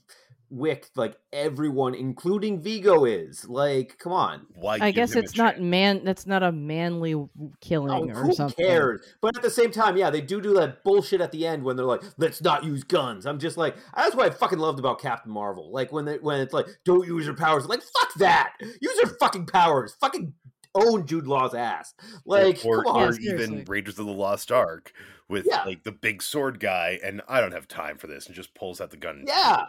Wick like everyone, including Viggo, is. Like, come on. Why? I guess it's not chance? man. That's not a manly w- Oh, killing or who something. cares? But at the same time, yeah, they do do that bullshit at the end when they're like, "Let's not use guns." I'm just like, that's what I fucking loved about Captain Marvel. Like when they, when it's like, "Don't use your powers." Like, fuck that. Use your fucking powers. Fucking own Jude Law's ass. Like, or, come on. Yeah, or even Rangers of the Lost Ark with Yeah. like the big sword guy, and I don't have time for this, and just pulls out the gun. Yeah.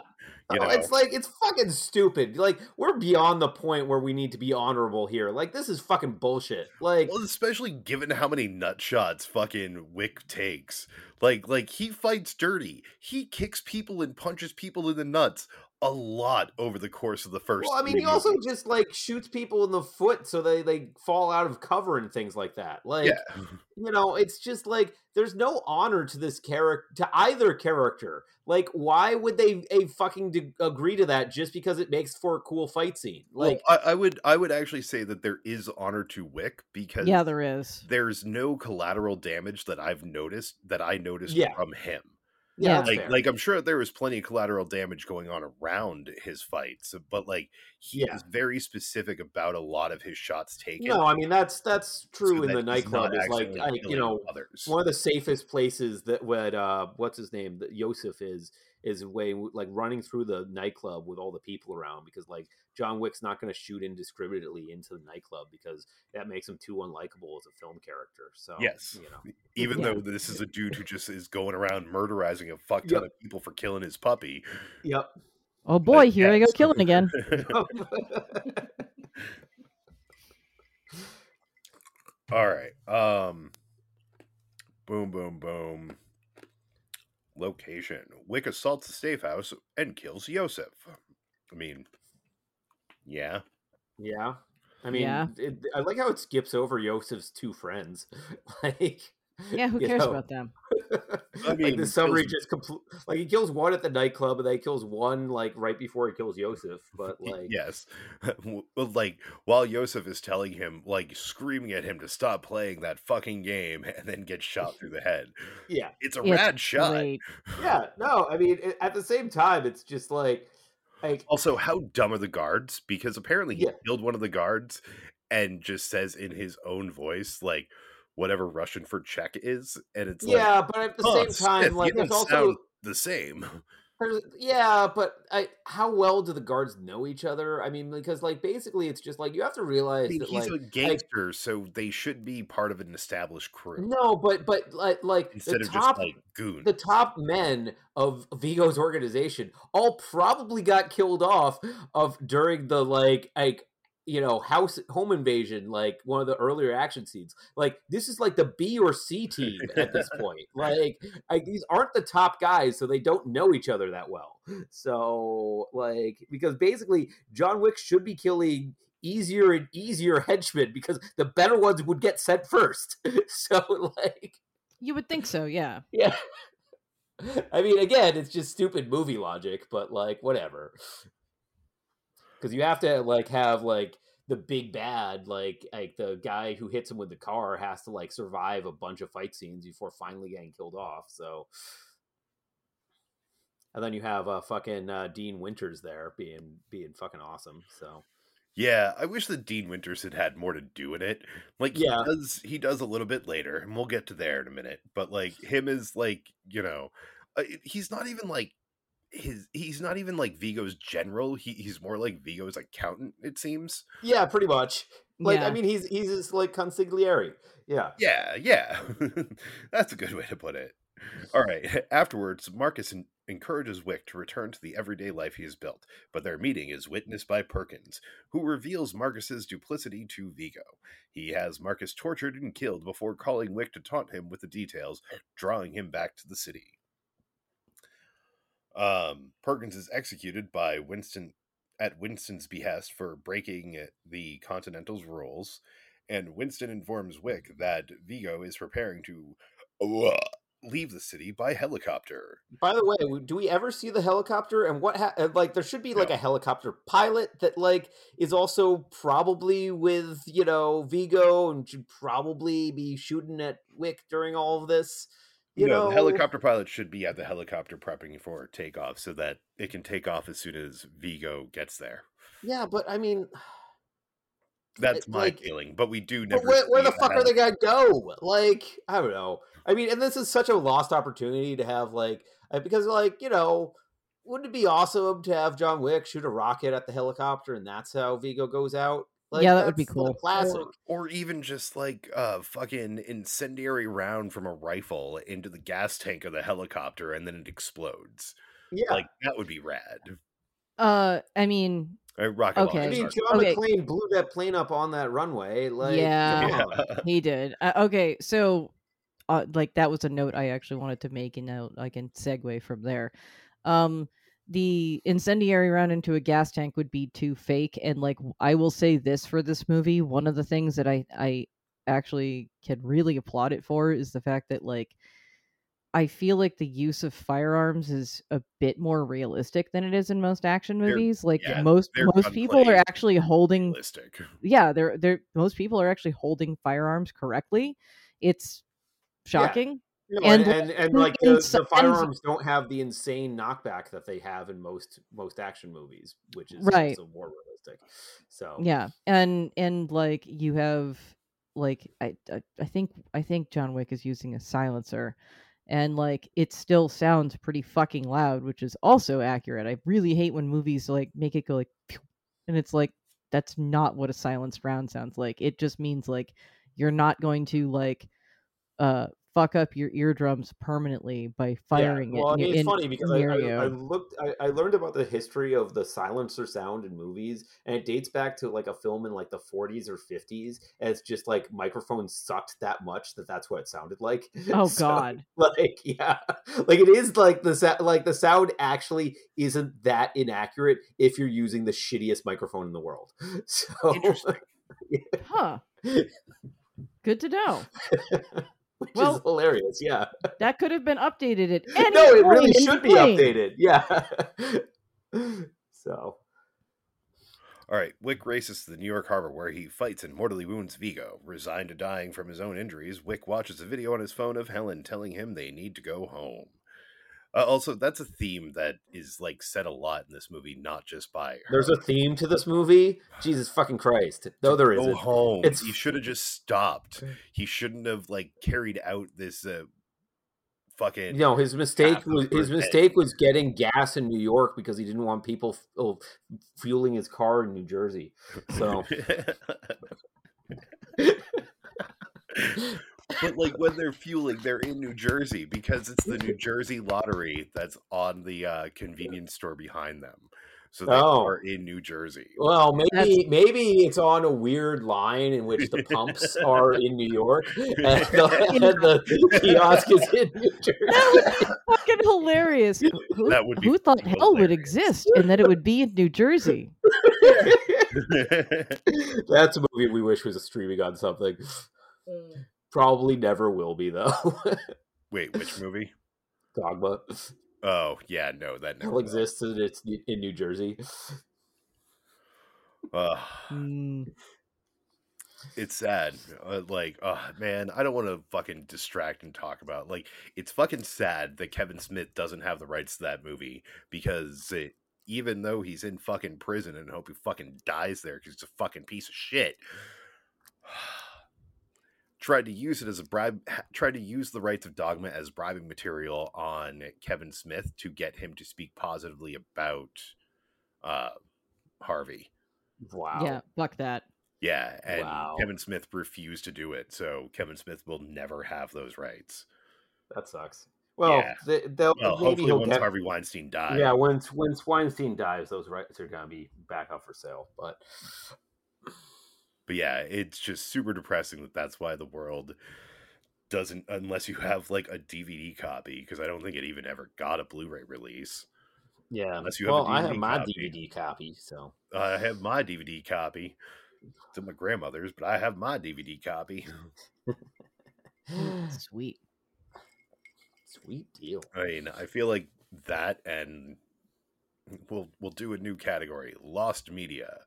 You oh, know? it's like it's fucking stupid. Like we're beyond the point where we need to be honorable here. Like this is fucking bullshit. Like Well, especially given how many nut shots fucking Wick takes. Like, like he fights dirty. He kicks people and punches people in the nuts a lot over the course of the first. Well, I mean, he also movies. just like shoots people in the foot so they they fall out of cover and things like that. Like, yeah, you know, it's just like there's no honor to this character to either character. Like, why would they a fucking d- agree to that just because it makes for a cool fight scene? Like, well, I, I would, I would actually say that there is honor to Wick because Yeah, there is. there's no collateral damage that I've noticed that I noticed Yeah. from him. Yeah, yeah. like like I'm sure there was plenty of collateral damage going on around his fights, but like he Yeah. is very specific about a lot of his shots taken. no, I mean that's that's so true in that the nightclub. Is like, I, you know, others. one of the safest places that what uh what's his name that Iosef is is way like running through the nightclub with all the people around because like John Wick's not going to shoot indiscriminately into the nightclub because that makes him too unlikable as a film character. So yes, you know, even Yeah. though this is a dude who just is going around murderizing a fuck ton Yep. of people for killing his puppy. yep. Oh boy, here I go killing again. All right. Um boom boom boom. Location. Wick assaults the safe house and kills Iosef. I mean, yeah. yeah. I mean, Yeah. it, I like how it skips over Iosef's two friends. like, Yeah, who cares know, about them? I like mean, the summary kills- just complete. Like he kills one at the nightclub, and then he kills one like right before he kills Iosef. But like, yes. Like while Iosef is telling him like screaming at him to stop playing that fucking game and then gets shot through the head. yeah, It's a It's rad shot. Great. yeah. No, I mean, it, at the same time, it's just like, like Also, how dumb are the guards? Because apparently he Yeah. killed one of the guards and just says in his own voice, like whatever Russian for check is, and it's like, yeah. But at the "Oh, same time, Smith, like there's also the same. Yeah, but I, how well do the guards know each other? I mean, because like basically, it's just like you have to I realize mean, that he's like a gangster, so they should be part of an established crew no, but but like like instead the of top just like goons. the top men of Viggo's organization all probably got killed off of during the like like you know house home invasion like one of the earlier action scenes like this is like the b or c team at this point like, like these aren't the top guys so they don't know each other that well so like because basically john wick should be killing easier and easier henchmen because the better ones would get sent first so like You would think so, yeah. yeah. I mean, again, it's just stupid movie logic, but like, whatever. Because you have to like have like the big bad, like like the guy who hits him with the car has to like survive a bunch of fight scenes before finally getting killed off. So, and then you have uh, fucking uh, Dean Winters there being being fucking awesome. So Yeah, I wish that Dean Winters had had more to do in it. Like he Yeah. does, he does a little bit later, and we'll get to there in a minute. But like him is like you know, uh, he's not even like his. He's not even like Viggo's general. He he's more like Viggo's accountant. It seems. yeah, pretty much. Like, Yeah. I mean, he's he's just like consigliere. Yeah. Yeah, yeah, that's a good way to put it. All right. Afterwards, Marcus en- encourages Wick to return to the everyday life he has built, but their meeting is witnessed by Perkins, who reveals Marcus's duplicity to Viggo. He has Marcus tortured and killed before calling Wick to taunt him with the details, drawing him back to the city. Um, Perkins is executed by Winston at Winston's behest for breaking the Continental's rules, and Winston informs Wick that Viggo is preparing to uh, leave the city by helicopter. By the way, do we ever see the helicopter? And what ha- like there should be like No. a helicopter pilot that like is also probably with you know Viggo and should probably be shooting at Wick during all of this. You no, know, the helicopter pilot should be at the helicopter prepping for takeoff so that it can take off as soon as Viggo gets there. Yeah, but I mean, That's It- my like- feeling, but we do never. where, where the fuck are they gonna go? Like, I don't know. I mean, and this is such a lost opportunity to have like uh, because like you know. Wouldn't it be awesome to have John Wick shoot a rocket at the helicopter and that's how Viggo goes out? Yeah, that would be cool. classic. Or, or even just like a fucking incendiary round from a rifle into the gas tank of the helicopter and then it explodes. Yeah, Like that would be rad. Uh, I mean, Uh, rocket Okay. I mean, John Okay. McClane blew that plane up on that runway. Like, Yeah. Yeah. he did. Uh, okay, so uh, like that was a note I actually wanted to make, and now I can segue from there. Um, the incendiary round into a gas tank would be too fake, and like I will say this for this movie, one of the things that I I actually can really applaud it for is the fact that like I feel like the use of firearms is a bit more realistic than it is in most action They're- movies. like yeah, most most people are actually holding realistic. yeah, they're they're most people are actually holding firearms correctly. It's shocking. No, And and, and, and, like the, the firearms don't have the insane knockback that they have in most most action movies, which is Right. also more realistic. So Yeah. And and like you have like I, I I think I think John Wick is using a silencer and like it still sounds pretty fucking loud, which is also accurate. I really hate when movies like make it go like, and it's like that's not what a silenced round sounds like. It just means like you're not going to like uh fuck up your eardrums permanently by firing well, it I mean, in, it's funny because I, I. I looked, I, I learned about the history of the silencer sound in movies, and it dates back to like a film in like the 40s or 50s. And it's just like microphones sucked that much that that's what it sounded like. oh So, god. like yeah, like it is like the like the sound actually isn't that inaccurate if you're using the shittiest microphone in the world. So Interesting. Huh. Good to know. Which Well- is hilarious. Yeah. That could have been updated at any no, it really should be between. updated. Yeah. so All right, Wick races to the New York harbor where he fights and mortally wounds Viggo. Resigned to dying from his own injuries, Wick watches a video on his phone of Helen telling him they need to go home. Uh, also, that's a theme that is like said a lot in this movie, not just by her. there's a theme to this movie. Jesus fucking Christ. No, there go isn't. home. It's- He should have just stopped. He shouldn't have like carried out this uh, fucking. No, his mistake was his mistake was getting gas in New York because he didn't want people f- oh, fueling his car in New Jersey. So but like when they're fueling, they're in New Jersey because it's the New Jersey lottery that's on the uh, convenience store behind them. So they Oh. are in New Jersey. Well, maybe That's- maybe it's on a weird line in which the pumps are in New York and the, and the kiosk is in New Jersey. That would be fucking hilarious. Who, That would be who thought fucking hell would exist and that it would be in New Jersey? That's a movie we wish was streaming on something. Probably never will be though. Wait, which movie? Dogma Oh, yeah, no, that never still will. exists and it's in New Jersey. Ugh. Mm, it's sad. Uh, like, oh man, I don't want to fucking distract and talk about. Like, it's fucking sad that Kevin Smith doesn't have the rights to that movie because it, even though he's in fucking prison and hope he fucking dies there because he's a fucking piece of shit. Tried to use it as a bribe. Tried to use the rights of Dogma as bribing material on Kevin Smith to get him to speak positively about uh, Harvey. Wow. Yeah, fuck that. Yeah, and Wow. Kevin Smith refused to do it, so Kevin Smith will never have those rights. That sucks. Well, Yeah. they, they'll Well, maybe hopefully he'll once get. Harvey Weinstein dies. Yeah, once once Weinstein dies, those rights are gonna be back up for sale. But but yeah, it's just super depressing that that's why the world doesn't, unless you have like a DVD copy, because I don't think it even ever got a Blu-ray release. yeah, Unless you have a well, I have my copy. DVD copy, so I have my DVD copy. It's at my grandmother's, but I have my DVD copy. Sweet. sweet deal. I mean, I feel like that, and we'll we'll do a new category: lost media.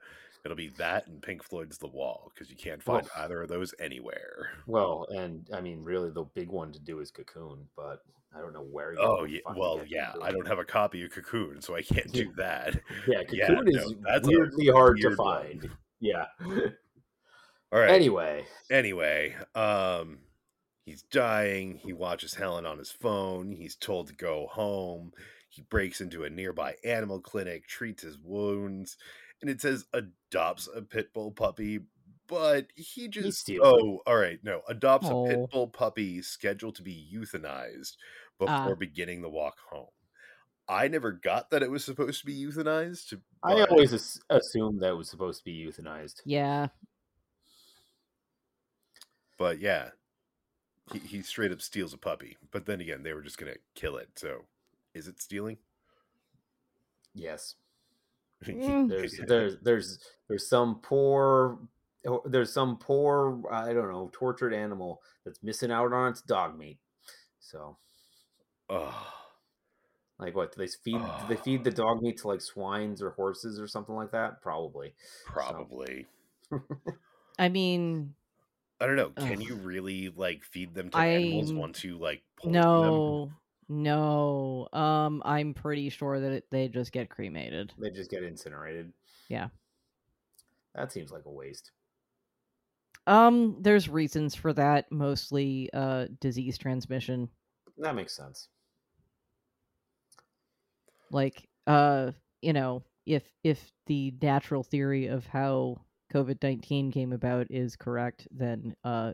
It'll be that and Pink Floyd's The Wall because you can't find Oh. either of those anywhere. Well, and I mean, really, the big one to do is Cocoon, but I don't know where. Oh yeah, well yeah. Cocoon. I don't have a copy of Cocoon, so I can't do that. Yeah, Yeah, Cocoon no, is that's weirdly hard to weird one. find. Yeah. All right. Anyway, anyway, um, he's dying. He watches Helen on his phone. He's told to go home. He breaks into a nearby animal clinic, treats his wounds, and it says adopts a pit bull puppy. But he just steals oh, all right, no, adopts a Oh. pit bull puppy scheduled to be euthanized before Ah. beginning the walk home. I never got that it was supposed to be euthanized. I always as- assumed that it was supposed to be euthanized. Yeah. But yeah, he, he straight up steals a puppy. But then again, they were just gonna kill it. So, is it stealing? Yes. Mm. There's there's there's there's some poor oh, there's some poor I don't know tortured animal that's missing out on its dog meat. So oh, like what do they feed do they feed the dog meat to like swines or horses or something like that? Probably. probably. I mean, I don't know. Can Ugh. you really like feed them to animals I'm- once you like no. them? No. Um, I'm pretty sure that it, they just get cremated. They just get incinerated. Yeah. That seems like a waste. Um, there's reasons for that, mostly uh disease transmission. that makes sense. Like, uh, you know, if if the natural theory of how COVID nineteen came about is correct, then uh,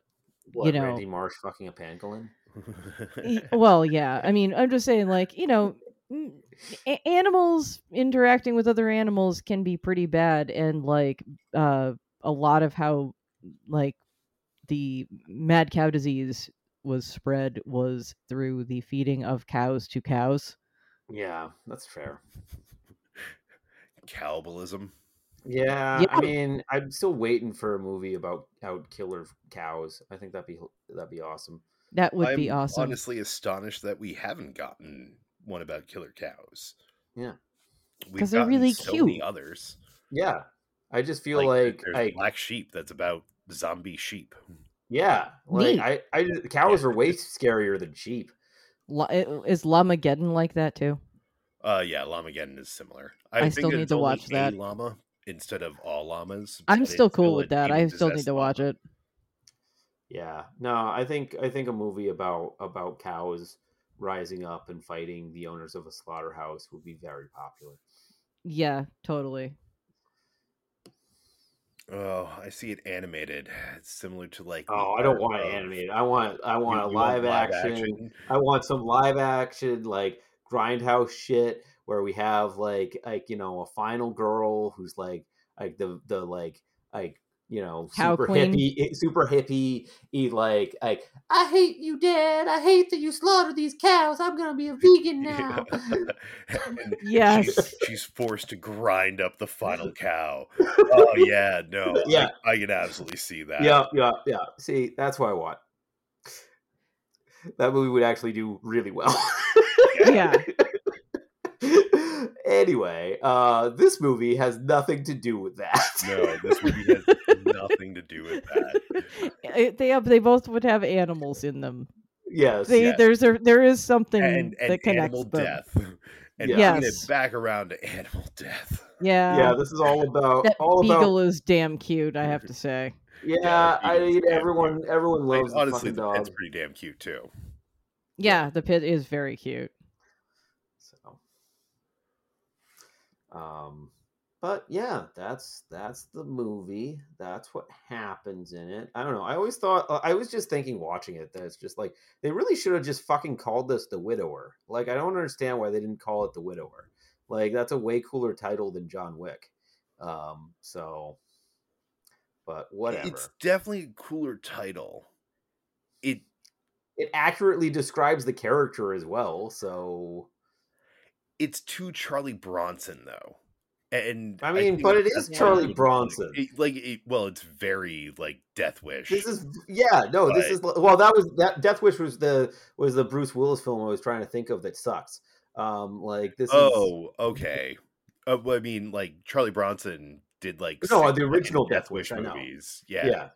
What, you know, Randy Marsh fucking a pangolin? Y- well, yeah. I mean, I'm just saying, like, you know, a- animals interacting with other animals can be pretty bad, and like, uh, a lot of how like the mad cow disease was spread was through the feeding of cows to cows. Yeah, that's fair. Cannibalism. Yeah, Yeah. I mean, I'm still waiting for a movie about out killer cows. I think that'd be that'd be awesome. That would be awesome. I'm be awesome. honestly astonished that we haven't gotten one about killer cows. Yeah. We've 'Cause they're really so many cute. others. Yeah, I just feel there- like, there's like Black Sheep that's about zombie sheep. yeah, like Neat. I, I cows are way scarier than sheep. La- i- is Llamageddon like that too? Uh, yeah, Llamageddon is similar. I think still need to watch that. llama instead of all llamas. I'm still cool with that. I still need demon-possessed to watch llama. it. Yeah, no, I think I think a movie about about cows rising up and fighting the owners of a slaughterhouse would be very popular. Yeah, totally. Oh, I see it animated. It's similar to like. Oh, I don't want it of- animated. I want I You- want a you live, action. I want some live action like grindhouse shit where we have like like you know a final girl who's like like the the like like you know Cow super queen. hippie eh, super hippie like like I hate you dad I hate that you slaughtered these cows I'm gonna be a vegan now Yes. she's, she's forced to grind up the final cow. Oh yeah, no, Yeah. I, can absolutely see that. yeah yeah yeah see that's what I want that movie would actually do really well Yeah. Anyway, uh, this movie has nothing to do with that. No, this movie has nothing to do with that. Eh, they have. They both would have animals in them. yes. They, Yes. There's a, there is something And, and that connects animal them. death. And Yeah. bringing Yes. it back around to animal death. Yeah. yeah, this is all about that all beagle about. is damn cute. I have to say. Yeah, Yeah, I mean damn everyone. Everyone Like, loves the honestly, fucking the dog. pet's pretty damn cute too. Yeah, the pit is very cute. So, um, but yeah, that's that's the movie. That's what happens in it. I don't know. I always thought uh, I was just thinking watching it that it's just like they really should have just fucking called this the Widower. Like I don't understand why they didn't call it the Widower. Like that's a way cooler title than John Wick. Um, so, but whatever. It's definitely a cooler title. It it accurately describes the character as well. So it's too Charlie Bronson though. And I mean, think but it is Charlie Bronson. It, like, it, well, it's very like Death Wish. This is yeah, no, this is well that was that Death Wish was the was the Bruce Willis film I was trying to think of that sucks. Um like this is oh, okay. Uh, well, I mean, like Charlie Bronson did like No, the original Death Wish, I know. movies. Yeah. yeah.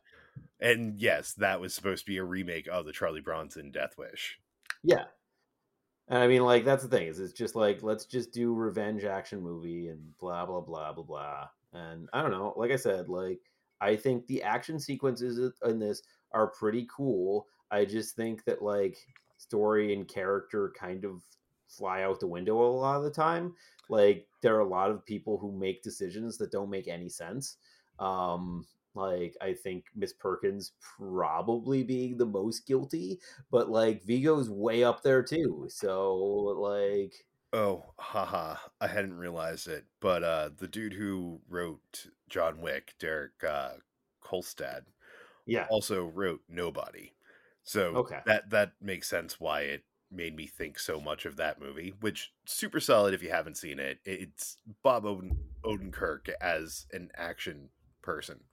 and yes, that was supposed to be a remake of the Charlie Bronson Death Wish. Yeah. And I mean like that's the thing, is it's just like let's just do revenge action movie and blah blah blah blah blah. And I don't know, like I said, like I think the action sequences in this are pretty cool. I just think that like story and character kind of fly out the window a lot of the time. Like there are a lot of people who make decisions that don't make any sense. Um like I think Miss Perkins probably being the most guilty, but like Viggo's way up there too. So like Oh, haha! I hadn't realized it, but uh, the dude who wrote John Wick, Derek uh, Kolstad, yeah. also wrote Nobody. So Okay. that that makes sense why it made me think so much of that movie. Which super solid if you haven't seen it. It's Bob Oden, Odenkirk as an action person,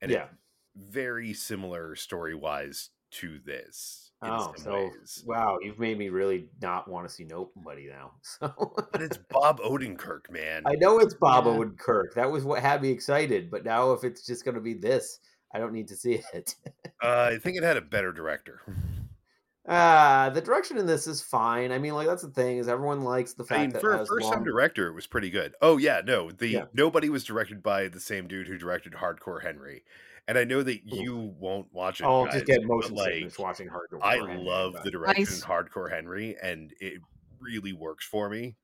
and yeah. it's very similar story wise to this Oh, so ways. wow, you've made me really not want to see Nobody now. So But it's Bob Odenkirk, man. I know it's Bob Yeah. Odenkirk. That was what had me excited. But now if it's just going to be this, I don't need to see it. Uh, I think it had a better director. Ah, the direction in this is fine. I mean, like that's the thing is everyone likes the fact I mean, that for a has first time long- director, it was pretty good. Oh yeah, no, the Yeah. nobody was directed by the same dude who directed Hardcore Henry, and I know that you won't watch it. I'll guys, just get but, motion like sickness watching Hardcore. I Henry, love but- the direction s- in Hardcore Henry, and it really works for me.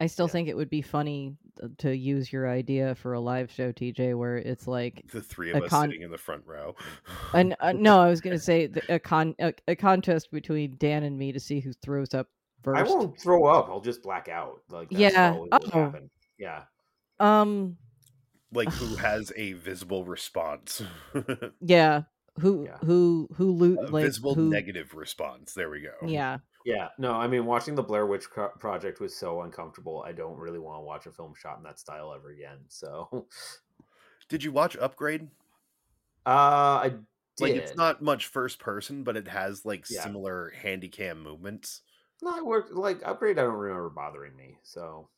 I still Yeah. think it would be funny uh, to use your idea for a live show, TJ, where it's like The three of us con- sitting in the front row. an uh, no, I was gonna say the, a con a, a contest between Dan and me to see who throws up first. I won't throw up. I'll just black out. Like that's Yeah. Oh. Yeah. Um, like who has a visible response, yeah. Who Yeah. who who loot like visible who? negative response. There we go. Yeah, Yeah. No, I mean, watching the Blair Witch Project was so uncomfortable. I don't really want to watch a film shot in that style ever again. So, Did you watch Upgrade? uh, I did. Like it's not much first person, but it has like Yeah. similar handy cam movements. No, it worked. Like Upgrade, I don't remember bothering me. So,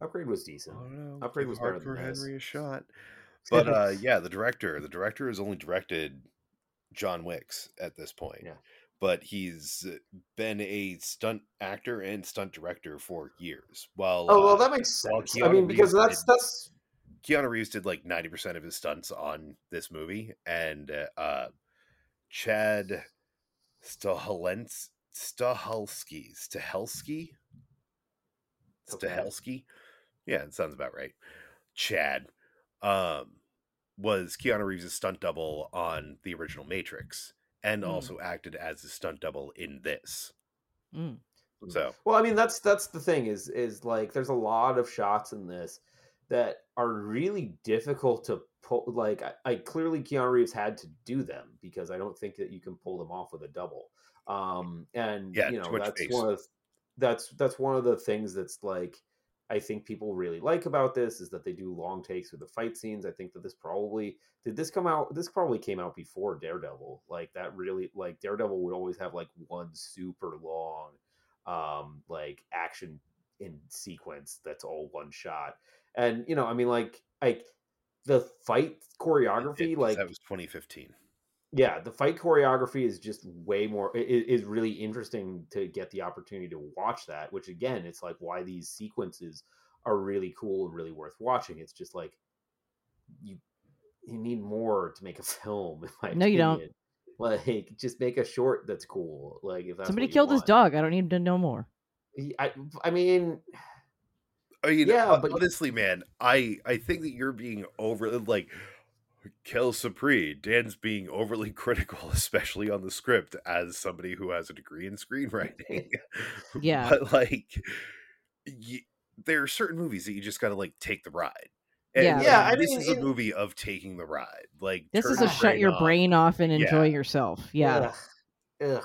Upgrade was decent. I don't. Upgrade was better than this. Henry a shot. But uh yeah, the director, the director has only directed John Wicks at this point. Yeah. But he's been a stunt actor and stunt director for years. While oh well, uh, that makes well, sense. I mean, because Reeves that's did- that's Keanu Reeves did like 90% of his stunts on this movie, and uh, uh, Chad Stahelens Stahelski Stahelski. Stahelski, yeah, it sounds about right. Chad um, was Keanu Reeves' stunt double on the original Matrix, and Hmm. also acted as a stunt double in this. Mm. So Well, I mean, that's that's the thing is is like there's a lot of shots in this that are really difficult to pull. Like, I, I clearly Keanu Reeves had to do them because I don't think that you can pull them off with a double. Um, and Yeah, you know too that's space. one of that's that's one of the things that's like I think people really like about this is that they do long takes with the fight scenes. I think that this probably did this come out. This probably came out before Daredevil. Like that really like Daredevil would always have like one super long um like action in sequence that's all one shot and you know i mean like like the fight choreography it- like that was 2015. Yeah the fight choreography is just way more i- i- is really interesting to get the opportunity to watch that which again it's like why these sequences are really cool and really worth watching it's just like you you need more to make a film in my No, you don't. opinion. like just make a short that's cool like if that's Somebody what you killed his dog. I don't need to know more. I, I mean I mean, Yeah, yeah, but- honestly, man, I I think that you're being over like Kel Supri. Dan's being overly critical, especially on the script, as somebody who has a degree in screenwriting. Yeah. but like, you, there are certain movies that you just gotta like take the ride. And, Yeah. Yeah, I this mean, is a movie of taking the ride. Like This turn is a shut your off. brain off and enjoy Yeah. yourself. Yeah. Ugh. Ugh.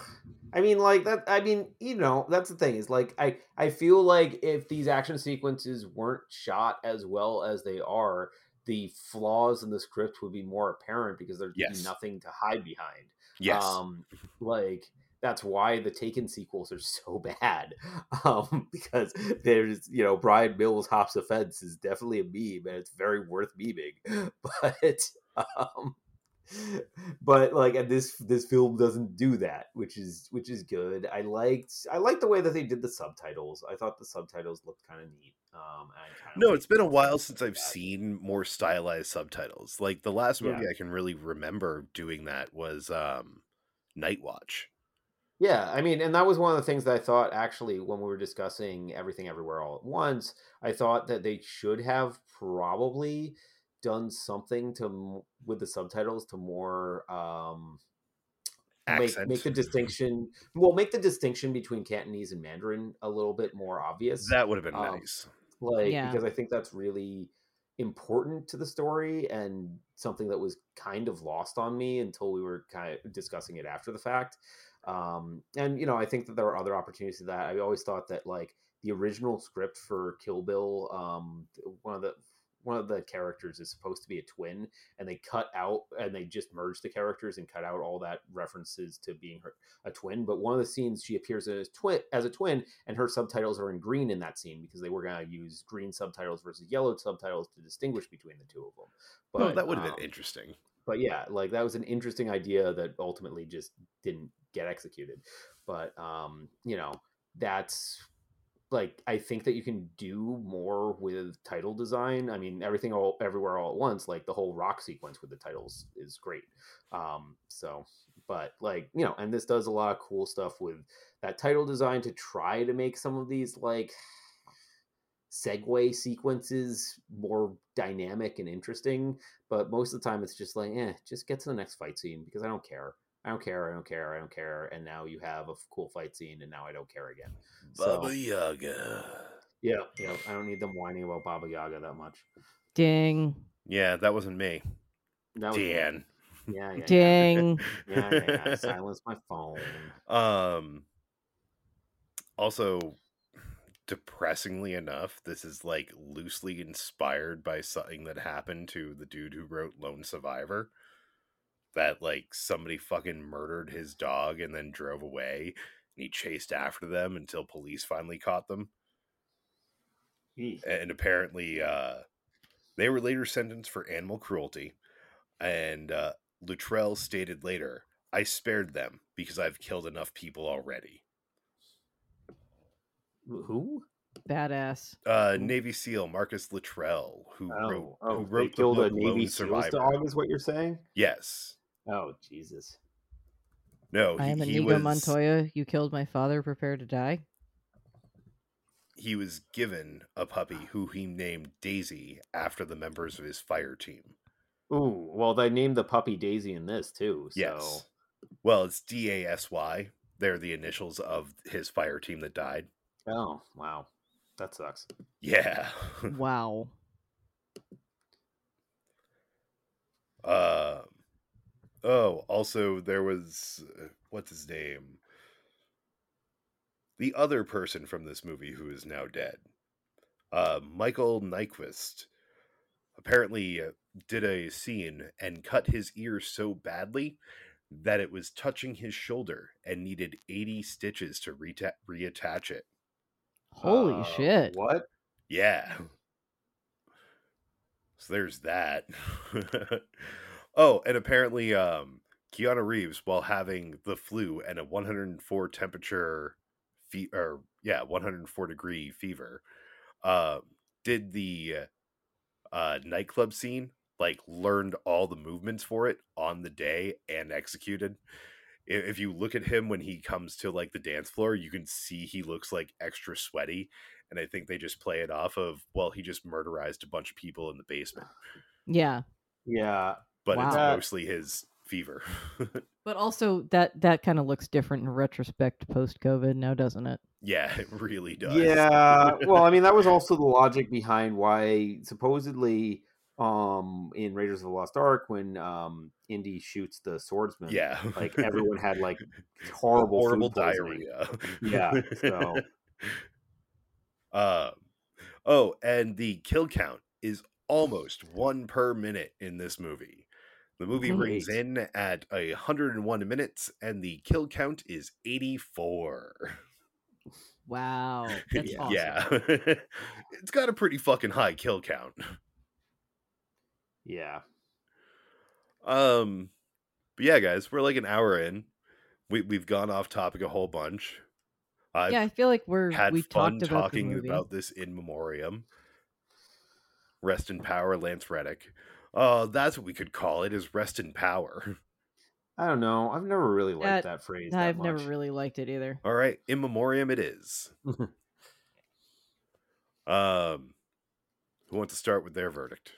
I mean, like that. I mean, you know, that's the thing is like I I feel like if these action sequences weren't shot as well as they are, the flaws in the script would be more apparent because there'd Yes. be nothing to hide behind. Yes. Um, like that's why the Taken sequels are so bad. Um, because there's you know Bryan Mills hops Offense is definitely a meme and it's very worth memeing. But um but like and this this film doesn't do that which is which is good i liked i liked the way that they did the subtitles i thought the subtitles looked kind of neat um and I kinda no, it's been a while since I've that. seen more stylized subtitles. Like the last movie Yeah. I can really remember doing that was um Night Watch. Yeah, I mean, and that was one of the things that I thought actually when we were discussing everything everywhere all at once. I thought that they should have probably done something to with the subtitles to more um make make the distinction well make the distinction between Cantonese and Mandarin a little bit more obvious. That would have been Um, nice. like Yeah. because I think that's really important to the story and something that was kind of lost on me until we were kind of discussing it after the fact. Um, and you know, I think that there are other opportunities to that. I always thought that like the original script for Kill Bill, um, one of the one of the characters is supposed to be a twin, and they cut out and they just merge the characters and cut out all that references to being her, a twin. But one of the scenes she appears as twin as a twin, and her subtitles are in green in that scene because they were going to use green subtitles versus yellow subtitles to distinguish between the two of them. But well, that would have um, been interesting. but yeah, like that was an interesting idea that ultimately just didn't get executed. But um, you know, that's like I think that you can do more with title design. I mean, everything all everywhere all at once, like the whole rock sequence with the titles is great. Um, so, but like you know, and this does a lot of cool stuff with that title design to try to make some of these like segue sequences more dynamic and interesting. But most of the time, it's just like, eh, just get to the next fight scene because I don't care. I don't care. I don't care. I don't care. And now you have a cool fight scene, and now I don't care again. Baba so, Yaga. Yeah, yeah. I don't need them whining about Baba Yaga that much. Ding. Yeah, that wasn't me. That was Dan. Yeah, yeah. Ding. Yeah, yeah, yeah. Silence my phone. Um. Also, depressingly enough, this is like loosely inspired by something that happened to the dude who wrote Lone Survivor. That like somebody fucking murdered his dog and then drove away, and he chased after them until police finally caught them. And apparently, uh, they were later sentenced for animal cruelty. And uh, Luttrell stated later, "I spared them because I've killed enough people already." Who? Badass. Uh, Navy SEAL Marcus Luttrell, who oh, wrote oh, who wrote they killed the a book Navy Lone SEAL's Survivor. dog, is what you're saying? Yes. Oh Jesus. No, I am he Inigo was Montoya. You killed my father. Prepare to die. he was given a puppy who he named Daisy after the members of his fire team. Ooh, well, they named the puppy Daisy in this too. So. Yes. Well, it's D A S Y. They're the initials of his fire team that died. Oh wow, that sucks. Yeah. Wow. Uh, oh, also there was uh, what's his name? The other person from this movie who is now dead. Uh, Michael Nyqvist apparently uh, did a scene and cut his ear so badly that it was touching his shoulder and needed 80 stitches to reta- reattach it. Holy Uh, shit. What? Yeah. So there's that. oh, and apparently um Keanu Reeves while having the flu and a 104 temperature fe- or yeah, 104 degree fever uh did the uh nightclub scene like learned all the movements for it on the day and executed if you look at him when he comes to like the dance floor you can see he looks like extra sweaty and i think they just play it off of well he just murderized a bunch of people in the basement Yeah. Yeah. But it's mostly his fever But also that that kind of looks different in retrospect post COVID now, doesn't it? yeah it really does Yeah. well, I mean, that was also the logic behind why supposedly um in Raiders of the Lost Ark when um Indy shoots the swordsman. yeah Like everyone had like horrible horrible diarrhea Yeah, so- um oh and the kill count is almost one per minute in this movie the movie rings in at a 101 minutes and the kill count is 84 Wow. That's Yeah. awesome. yeah it's got a pretty fucking high kill count Yeah. um but yeah guys we're like an hour in we, we've gone off topic a whole bunch I've yeah, I feel like we're had we fun talked about talking the movie. about this in memoriam. Rest in power, Lance Reddick. Uh, that's what we could call it. Is rest in power. I don't know. I've never really liked That- that, phrase. that I've never really liked it either. All right, in memoriam, it is. um, who wants to start with their verdict?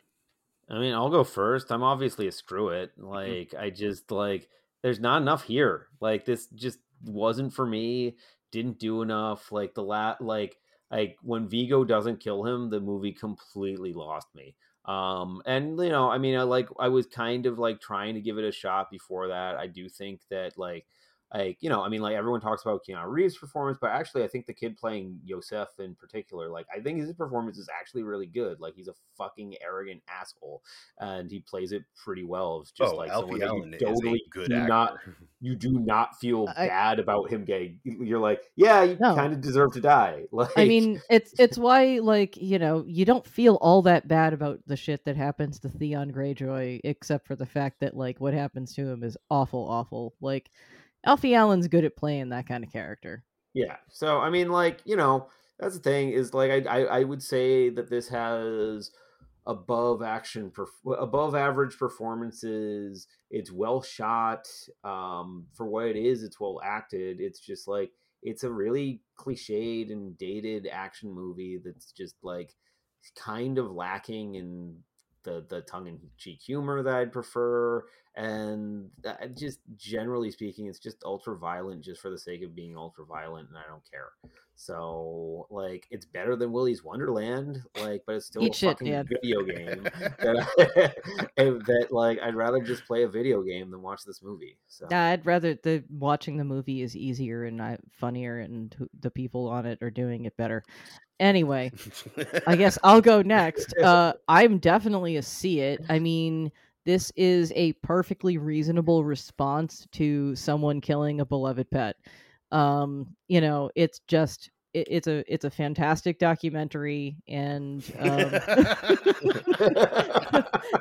I mean, I'll go first. I'm obviously a screw it. Mm-hmm. Like, I just like there's not enough here. Like, this just wasn't for me. Didn't do enough. Like the lat like like when Viggo doesn't kill him, the movie completely lost me. Um, and you know, I mean, I like I was kind of like trying to give it a shot before that. I do think that like like you know, I mean, like everyone talks about Keanu Reeves' performance, but actually, I think the kid playing Iosef in particular, like I think his performance is actually really good. Like he's a fucking arrogant asshole, and he plays it pretty well. It's just oh, like Alfie someone that you Allen is totally a good actor. not you do not feel I- bad about him getting. You're like, yeah, you No. kind of deserve to die. Like, I mean, it's it's why like you know you don't feel all that bad about the shit that happens to Theon Greyjoy, except for the fact that like what happens to him is awful, awful. Like Alfie Allen's good at playing that kind of character. Yeah. So I mean, like you know, that's the thing is like I, I I would say that this has above action above average performances it's well shot um for what it is it's well acted it's just like it's a really cliched and dated action movie that's just like kind of lacking in the the tongue in cheek humor that I'd prefer, and just generally speaking, it's just ultra violent just for the sake of being ultra violent, and I don't care. So like, it's better than Willy's Wonderland, like, but it's still Eat a shit, fucking video game that, I, that like I'd rather just play a video game than watch this movie. So I'd rather the watching the movie is easier and uh, funnier, and the people on it are doing it better. Anyway, I guess I'll go next. Uh, I'm definitely a see it. I mean, this is a perfectly reasonable response to someone killing a beloved pet. Um, you know, it's just it, it's a it's a fantastic documentary, and, um,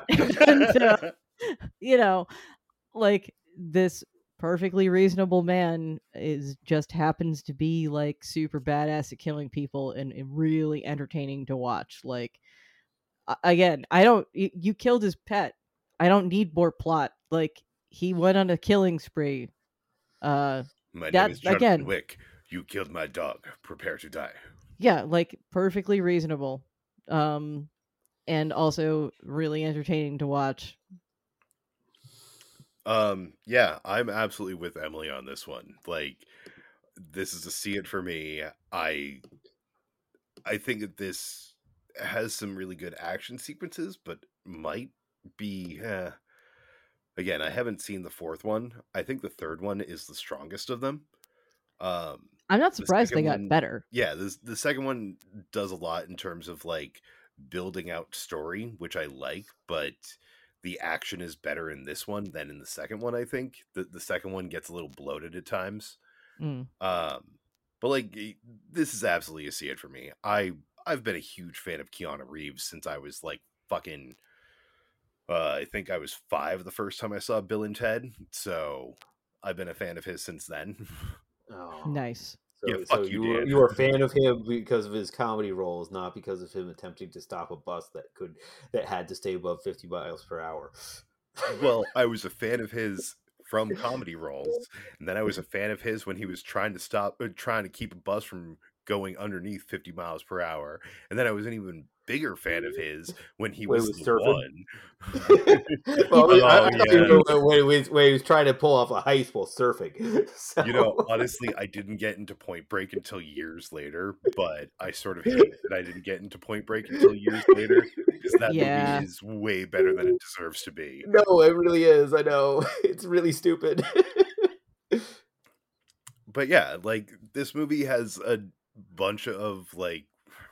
and uh, you know, like this perfectly reasonable man is just happens to be like super badass at killing people and, and really entertaining to watch like again i don't you, you, killed his pet. I don't need more plot. Like he went on a killing spree uh my that, name is Jonathan again wick you killed my dog prepare to die yeah like perfectly reasonable um and also really entertaining to watch um, yeah, I'm absolutely with Emily on this one. Like, this is a see it for me. I, I think that this has some really good action sequences, but might be. Eh. Again, I haven't seen the fourth one. I think the third one is the strongest of them. Um, I'm not surprised the they got one, better. Yeah, the the second one does a lot in terms of like building out story, which I like, but the action is better in this one than in the second one. I think the the second one gets a little bloated at times. Mm. Um, but like this is absolutely a see it for me. I I've been a huge fan of Keanu Reeves since I was like fucking. Uh, I think I was five the first time I saw Bill and Ted, so I've been a fan of his since then. Oh. Nice. So, yeah, so you, you, were, you were a fan of him because of his comedy roles, not because of him attempting to stop a bus that could that had to stay above fifty miles per hour. well, I was a fan of his from comedy roles, and then I was a fan of his when he was trying to stop, uh, trying to keep a bus from going underneath fifty miles per hour, and then I was an even bigger fan of his when he was, was the one. well, oh, I, I yeah. when, he was, when he was trying to pull off a heist while surfing. So. You know, honestly, I didn't get into Point Break until years later, but I sort of hate that I didn't get into Point Break until years later because that yeah. movie is way better than it deserves to be. No, it really is. I know it's really stupid. but yeah, like this movie has a bunch of like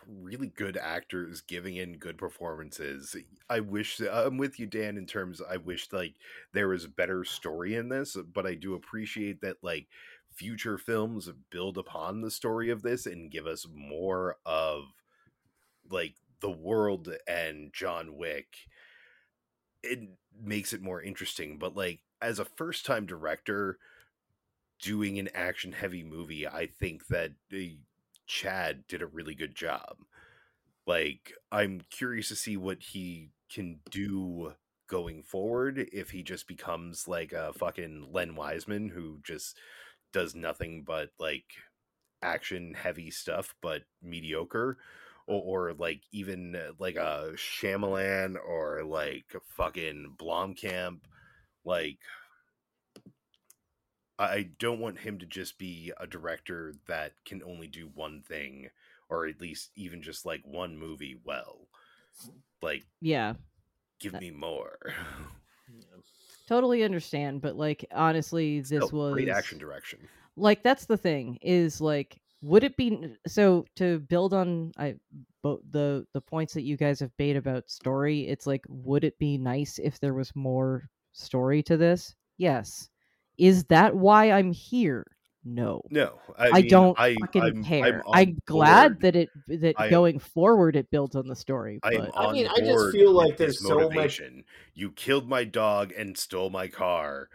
really good actors giving in good performances. I wish I'm with you, Dan, in terms I wish like there was a better story in this, but I do appreciate that like future films build upon the story of this and give us more of like the world and John Wick. It makes it more interesting, but like as a first time director doing an action heavy movie, I think that Chad did a really good job. Like, I'm curious to see what he can do going forward if he just becomes like a fucking Len Wiseman who just does nothing but like action heavy stuff but mediocre or, or like even uh, like a Shyamalan or like fucking Blomkamp like I don't want him to just be a director that can only do one thing or at least even just like one movie well. Like yeah. Give me more. totally understand, but like honestly this was great action direction. Like that's the thing is like would it be so to build on I both the the points that you guys have made about story, it's like would it be nice if there was more story to this? Yes is that why I'm here? No, no, I, I mean, don't I, fucking I'm, care. I'm, I'm glad that it that I, going forward it builds on the story. But... I mean, I just feel like there's so much. You killed my dog and stole my car.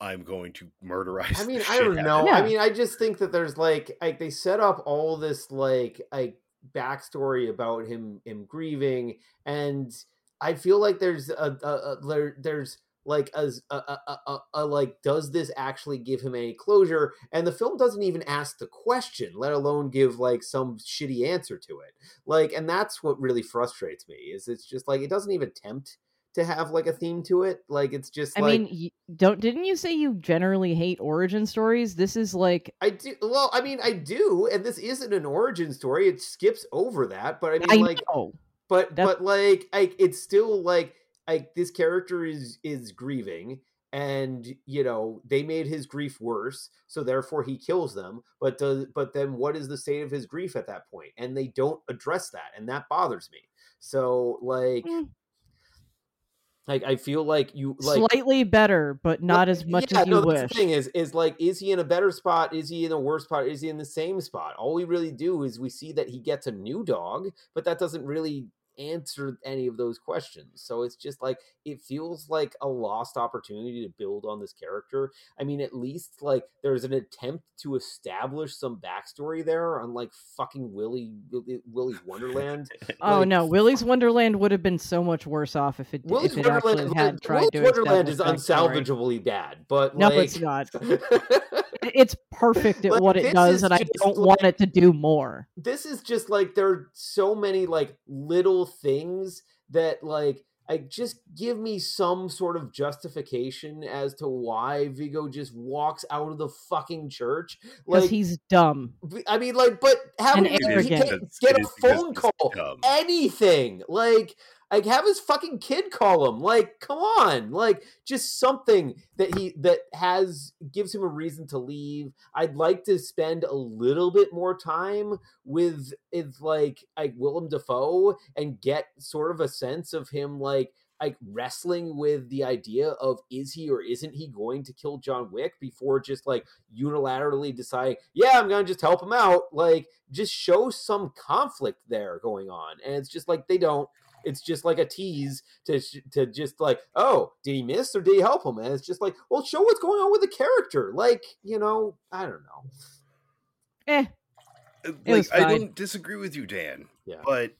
I'm going to murderize. I mean, the I shit don't know. Yeah. I mean, I just think that there's like like they set up all this like like backstory about him him grieving, and I feel like there's a, a, a there there's like a, a, a, a, a like does this actually give him any closure? And the film doesn't even ask the question, let alone give like some shitty answer to it. Like, and that's what really frustrates me is it's just like it doesn't even attempt to have like a theme to it. Like it's just I like mean, don't didn't you say you generally hate origin stories? This is like I do. Well, I mean, I do, and this isn't an origin story. It skips over that, but I mean, I like, know. but That- but like, like it's still like, like this character is is grieving, and you know they made his grief worse, so therefore he kills them. But does but then what is the state of his grief at that point? And they don't address that, and that bothers me. So like. Mm. Like I feel like you like Slightly better, but not well, as much yeah, as you no, wish. The thing is, is like, is he in a better spot? Is he in a worse spot? Is he in the same spot? All we really do is we see that he gets a new dog, but that doesn't really answer any of those questions. So it's just like it feels like a lost opportunity to build on this character. I mean, at least like there's an attempt to establish some backstory there, unlike fucking Willy Willy's Wonderland. Oh like, no, Willy's Wonderland would have been so much worse off if it Willy's if it actually Wonderland, had tried Willy's to Wonderland is establish backstory. unsalvageably bad, but No, like, it's not. It's perfect at Like, what it does, and I don't want it to do more. this is just like there are so many like little things that like I just give me some sort of justification as to why Viggo just walks out of the fucking church. Because Like he's dumb. I mean, like, but how And many It is arrogant. get, because- get a phone call, dumb. anything like. Like have his fucking kid call him. Like, come on. Like just something that he that has gives him a reason to leave. I'd like to spend a little bit more time with with like like Willem Dafoe and get sort of a sense of him like like wrestling with the idea of is he or isn't he going to kill John Wick before just like unilaterally deciding, yeah, I'm gonna just help him out. Like just show some conflict there going on. And it's just like they don't. It's just like a tease to to just like, oh, did he miss or did he help him? And it's just like, well, show what's going on with the character. Like, you know, I don't know. Eh, Uh, It was like I fine. don't disagree with you, Dan, Yeah. but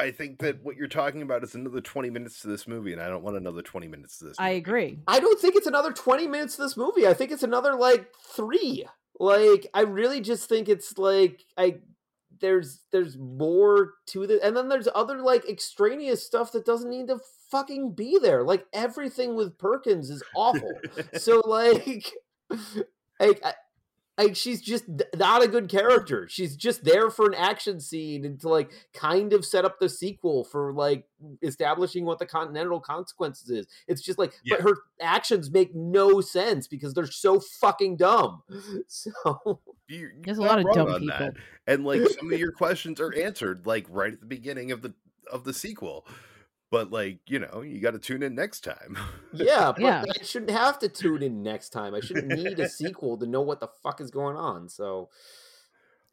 I think that what you're talking about is another 20 minutes to this movie, and I don't want another 20 minutes to this. I agree. I don't think it's another 20 minutes to this movie. I think it's another like 3. Like I really just think it's like I there's there's more to the and then there's other like extraneous stuff that doesn't need to fucking be there. Like everything with Perkins is awful. so like like I, like she's just not a good character. She's just there for an action scene and to like kind of set up the sequel for like establishing what the continental consequences is. It's just like Yeah. but her actions make no sense because they're so fucking dumb. So You- you're There's a lot of dumb people. that. and like some of your questions are answered like right at the beginning of the of the sequel. But like you know, you got to tune in next time. yeah, but Yeah. I shouldn't have to tune in next time. I shouldn't need a sequel to know what the fuck is going on. So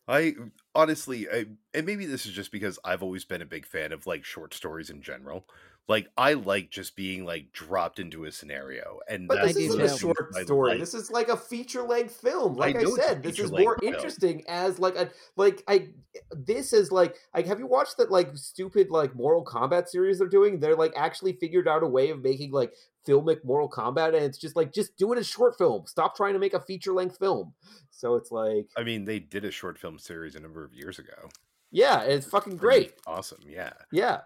I honestly, I, and maybe this is just because I've always been a big fan of like short stories in general. Like I like just being like dropped into a scenario, and But that's this isn't a of the things short story. like. This is like a feature length film. Like I, know it's a said, this is more film. interesting as like a like I this is like like have you watched that like stupid like Mortal Kombat series they're doing? They're like actually figured out a way of making like filmic Mortal Kombat and it's just like just do it as short film. Stop trying to make a feature length film. So it's like I mean, they did a short film series a number of years ago. yeah, it's fucking great. awesome. Yeah, Yeah.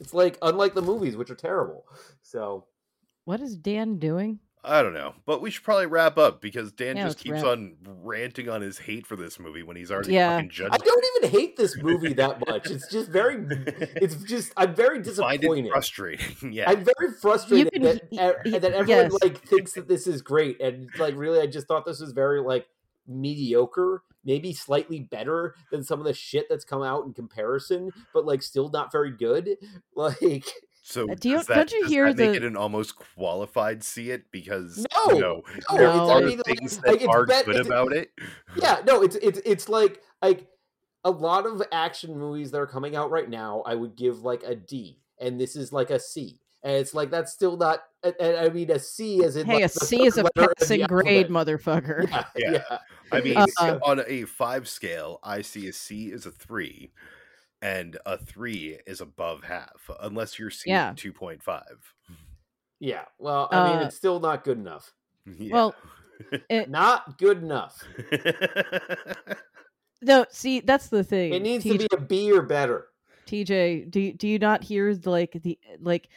It's like unlike the movies which are terrible. So What is Dan doing? I don't know, but we should probably wrap up because Dan Yeah, just keeps wrap. on ranting on his hate for this movie when he's already Yeah. fucking judged. I don't even hate this movie that much. It's just very it's just I'm very it. Find disappointed. it frustrating. yeah, I'm very frustrated can that, he- he- that everyone yes. like thinks that this is great, and like really, I just thought this was very like mediocre, maybe slightly better than some of the shit that's come out in comparison, but like still not very good. Like, So Uh, do you- does that, don't you hear that make the- it an almost qualified see it because No, you know, no, there it's- are I mean, like- things like, that it's are bet- good it's- about it. yeah, no, it's it's it's like like a lot of action movies that are coming out right now. I would give like a D, and this is like a C. and it's like that's still not. And, and I mean, a C is in Hey, like, a the C is a third letter of the passing grade, alphabet. motherfucker. Yeah, Yeah. yeah. I mean, Uh, on a five scale, I see a C is a three, and a three is above half, unless you're seeing Yeah. two point five. Yeah. Well, I mean, Uh, it's still not good enough. Well, it, Not good enough. no, see, that's the thing. It needs TJ, to be a B or better. TJ, do do you not hear the, like the like?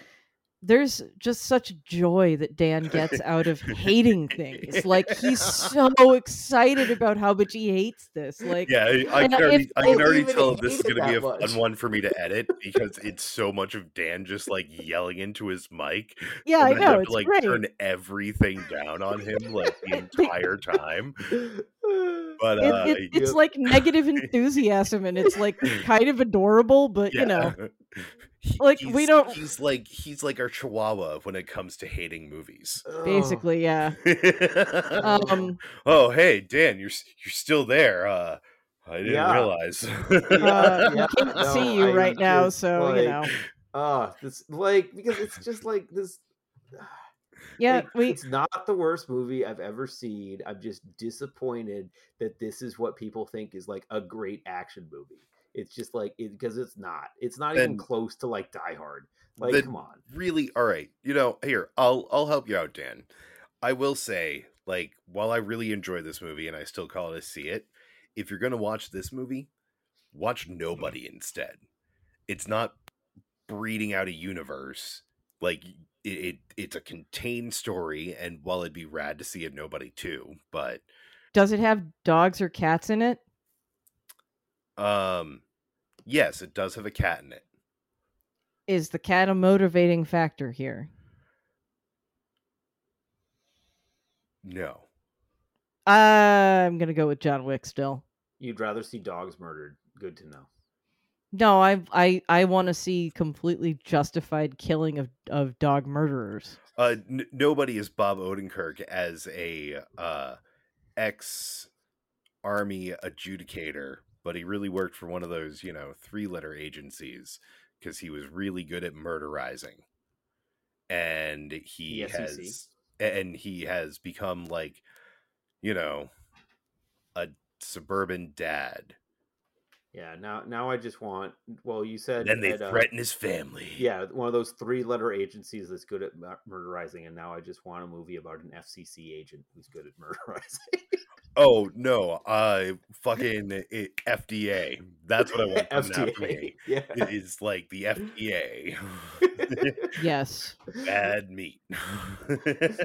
There's just such joy that Dan gets out of hating things. Like he's so excited about how much he hates this. Like, yeah, I, I can if- already, I can already tell this is going to be a much. fun one for me to edit because it's so much of Dan just like yelling into his mic. yeah, I know have it's to, like great. turn everything down on him like the entire time. But uh, it, it's Yep. like negative enthusiasm, and it's like kind of adorable, but you know, He- like, we don't- He's like he's like our Chihuahua when it comes to hating movies. Basically, yeah. Um, oh, hey Dan, you're you're still there. Uh, I didn't Yeah. realize. uh, yeah, we can't no, see you I right now, just, so you know, Ah, this like because it's just like this. yeah, like, we It's not the worst movie I've ever seen. I'm just disappointed that this is what people think is like a great action movie. It's just like it because it's not. It's not even close to like Die Hard. Like, Then come on. really all right you know here i'll i'll help you out dan i will say like while i really enjoy this movie and i still call it a see it if you're gonna watch this movie watch mm-hmm. nobody instead it's not breeding out a universe like it, it it's a contained story and while it'd be rad to see a nobody too but does it have dogs or cats in it? Um yes it does have a cat in it Is the cat a motivating factor here? no I'm gonna go with John Wick still. You'd rather see dogs murdered. Good to know. No, I I I want to see completely justified killing of of dog murderers. Uh, n- nobody is Bob Odenkirk as a uh, ex army adjudicator, but he really worked for one of those, you know, three letter agencies because he was really good at murderizing, and he has and he has become like, you know, a suburban dad. Yeah. Now, now I just want. Well, you said Then they at, uh, threaten his family. Yeah, one of those three-letter agencies that's good at murderizing, and now I just want a movie about an FCC agent who's good at murderizing. Oh no, uh, fucking it, FDA. That's what I want coming after. FDA. Yeah. It is like the FDA. Yes. Bad meat.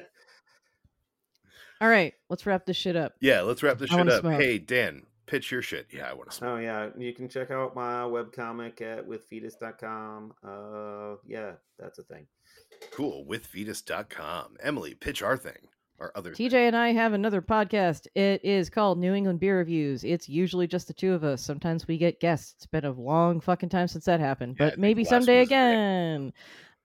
All right, let's wrap this shit up. yeah, let's wrap this I shit up. smoke. Hey, Dan, pitch your shit. Yeah, I want to smoke. Oh yeah, you can check out my webcomic at withfetus.com. Uh yeah, that's a thing. Cool. With fetus.com. Emily, pitch our thing. Our other. TJ and I have another podcast. It is called New England Beer Reviews. It's usually just the two of us. Sometimes we get guests. It's been a long fucking time since that happened, Yeah, but maybe someday one was Rick. again.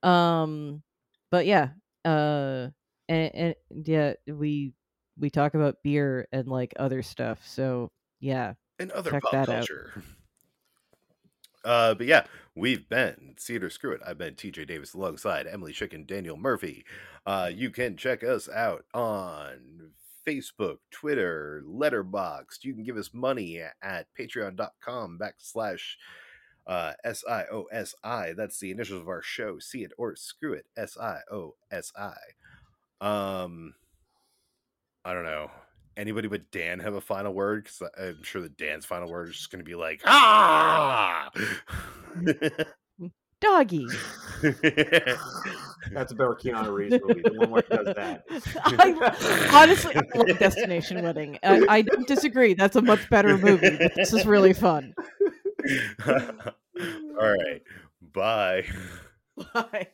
Um, but yeah, uh, and, and yeah, we we talk about beer and like other stuff. So yeah, and other Check pop that out. culture. Uh, but yeah, we've been See It or Screw It. I've been TJ Davis alongside Emily Chicken, Daniel Murphy. Uh, you can check us out on Facebook, Twitter, Letterboxd. You can give us money at patreon.com backslash uh, S I O S I. That's the initials of our show. See it or screw it. S I O S I. Um, I don't know. Anybody but Dan have a final word? Because I'm sure that Dan's final word is just going to be like, ah! doggy. That's a better Keanu Reeves movie, the one where he does that. I, honestly, I love Destination Wedding. I, I don't disagree. That's a much better movie. But this is really fun. All right. Bye. Bye.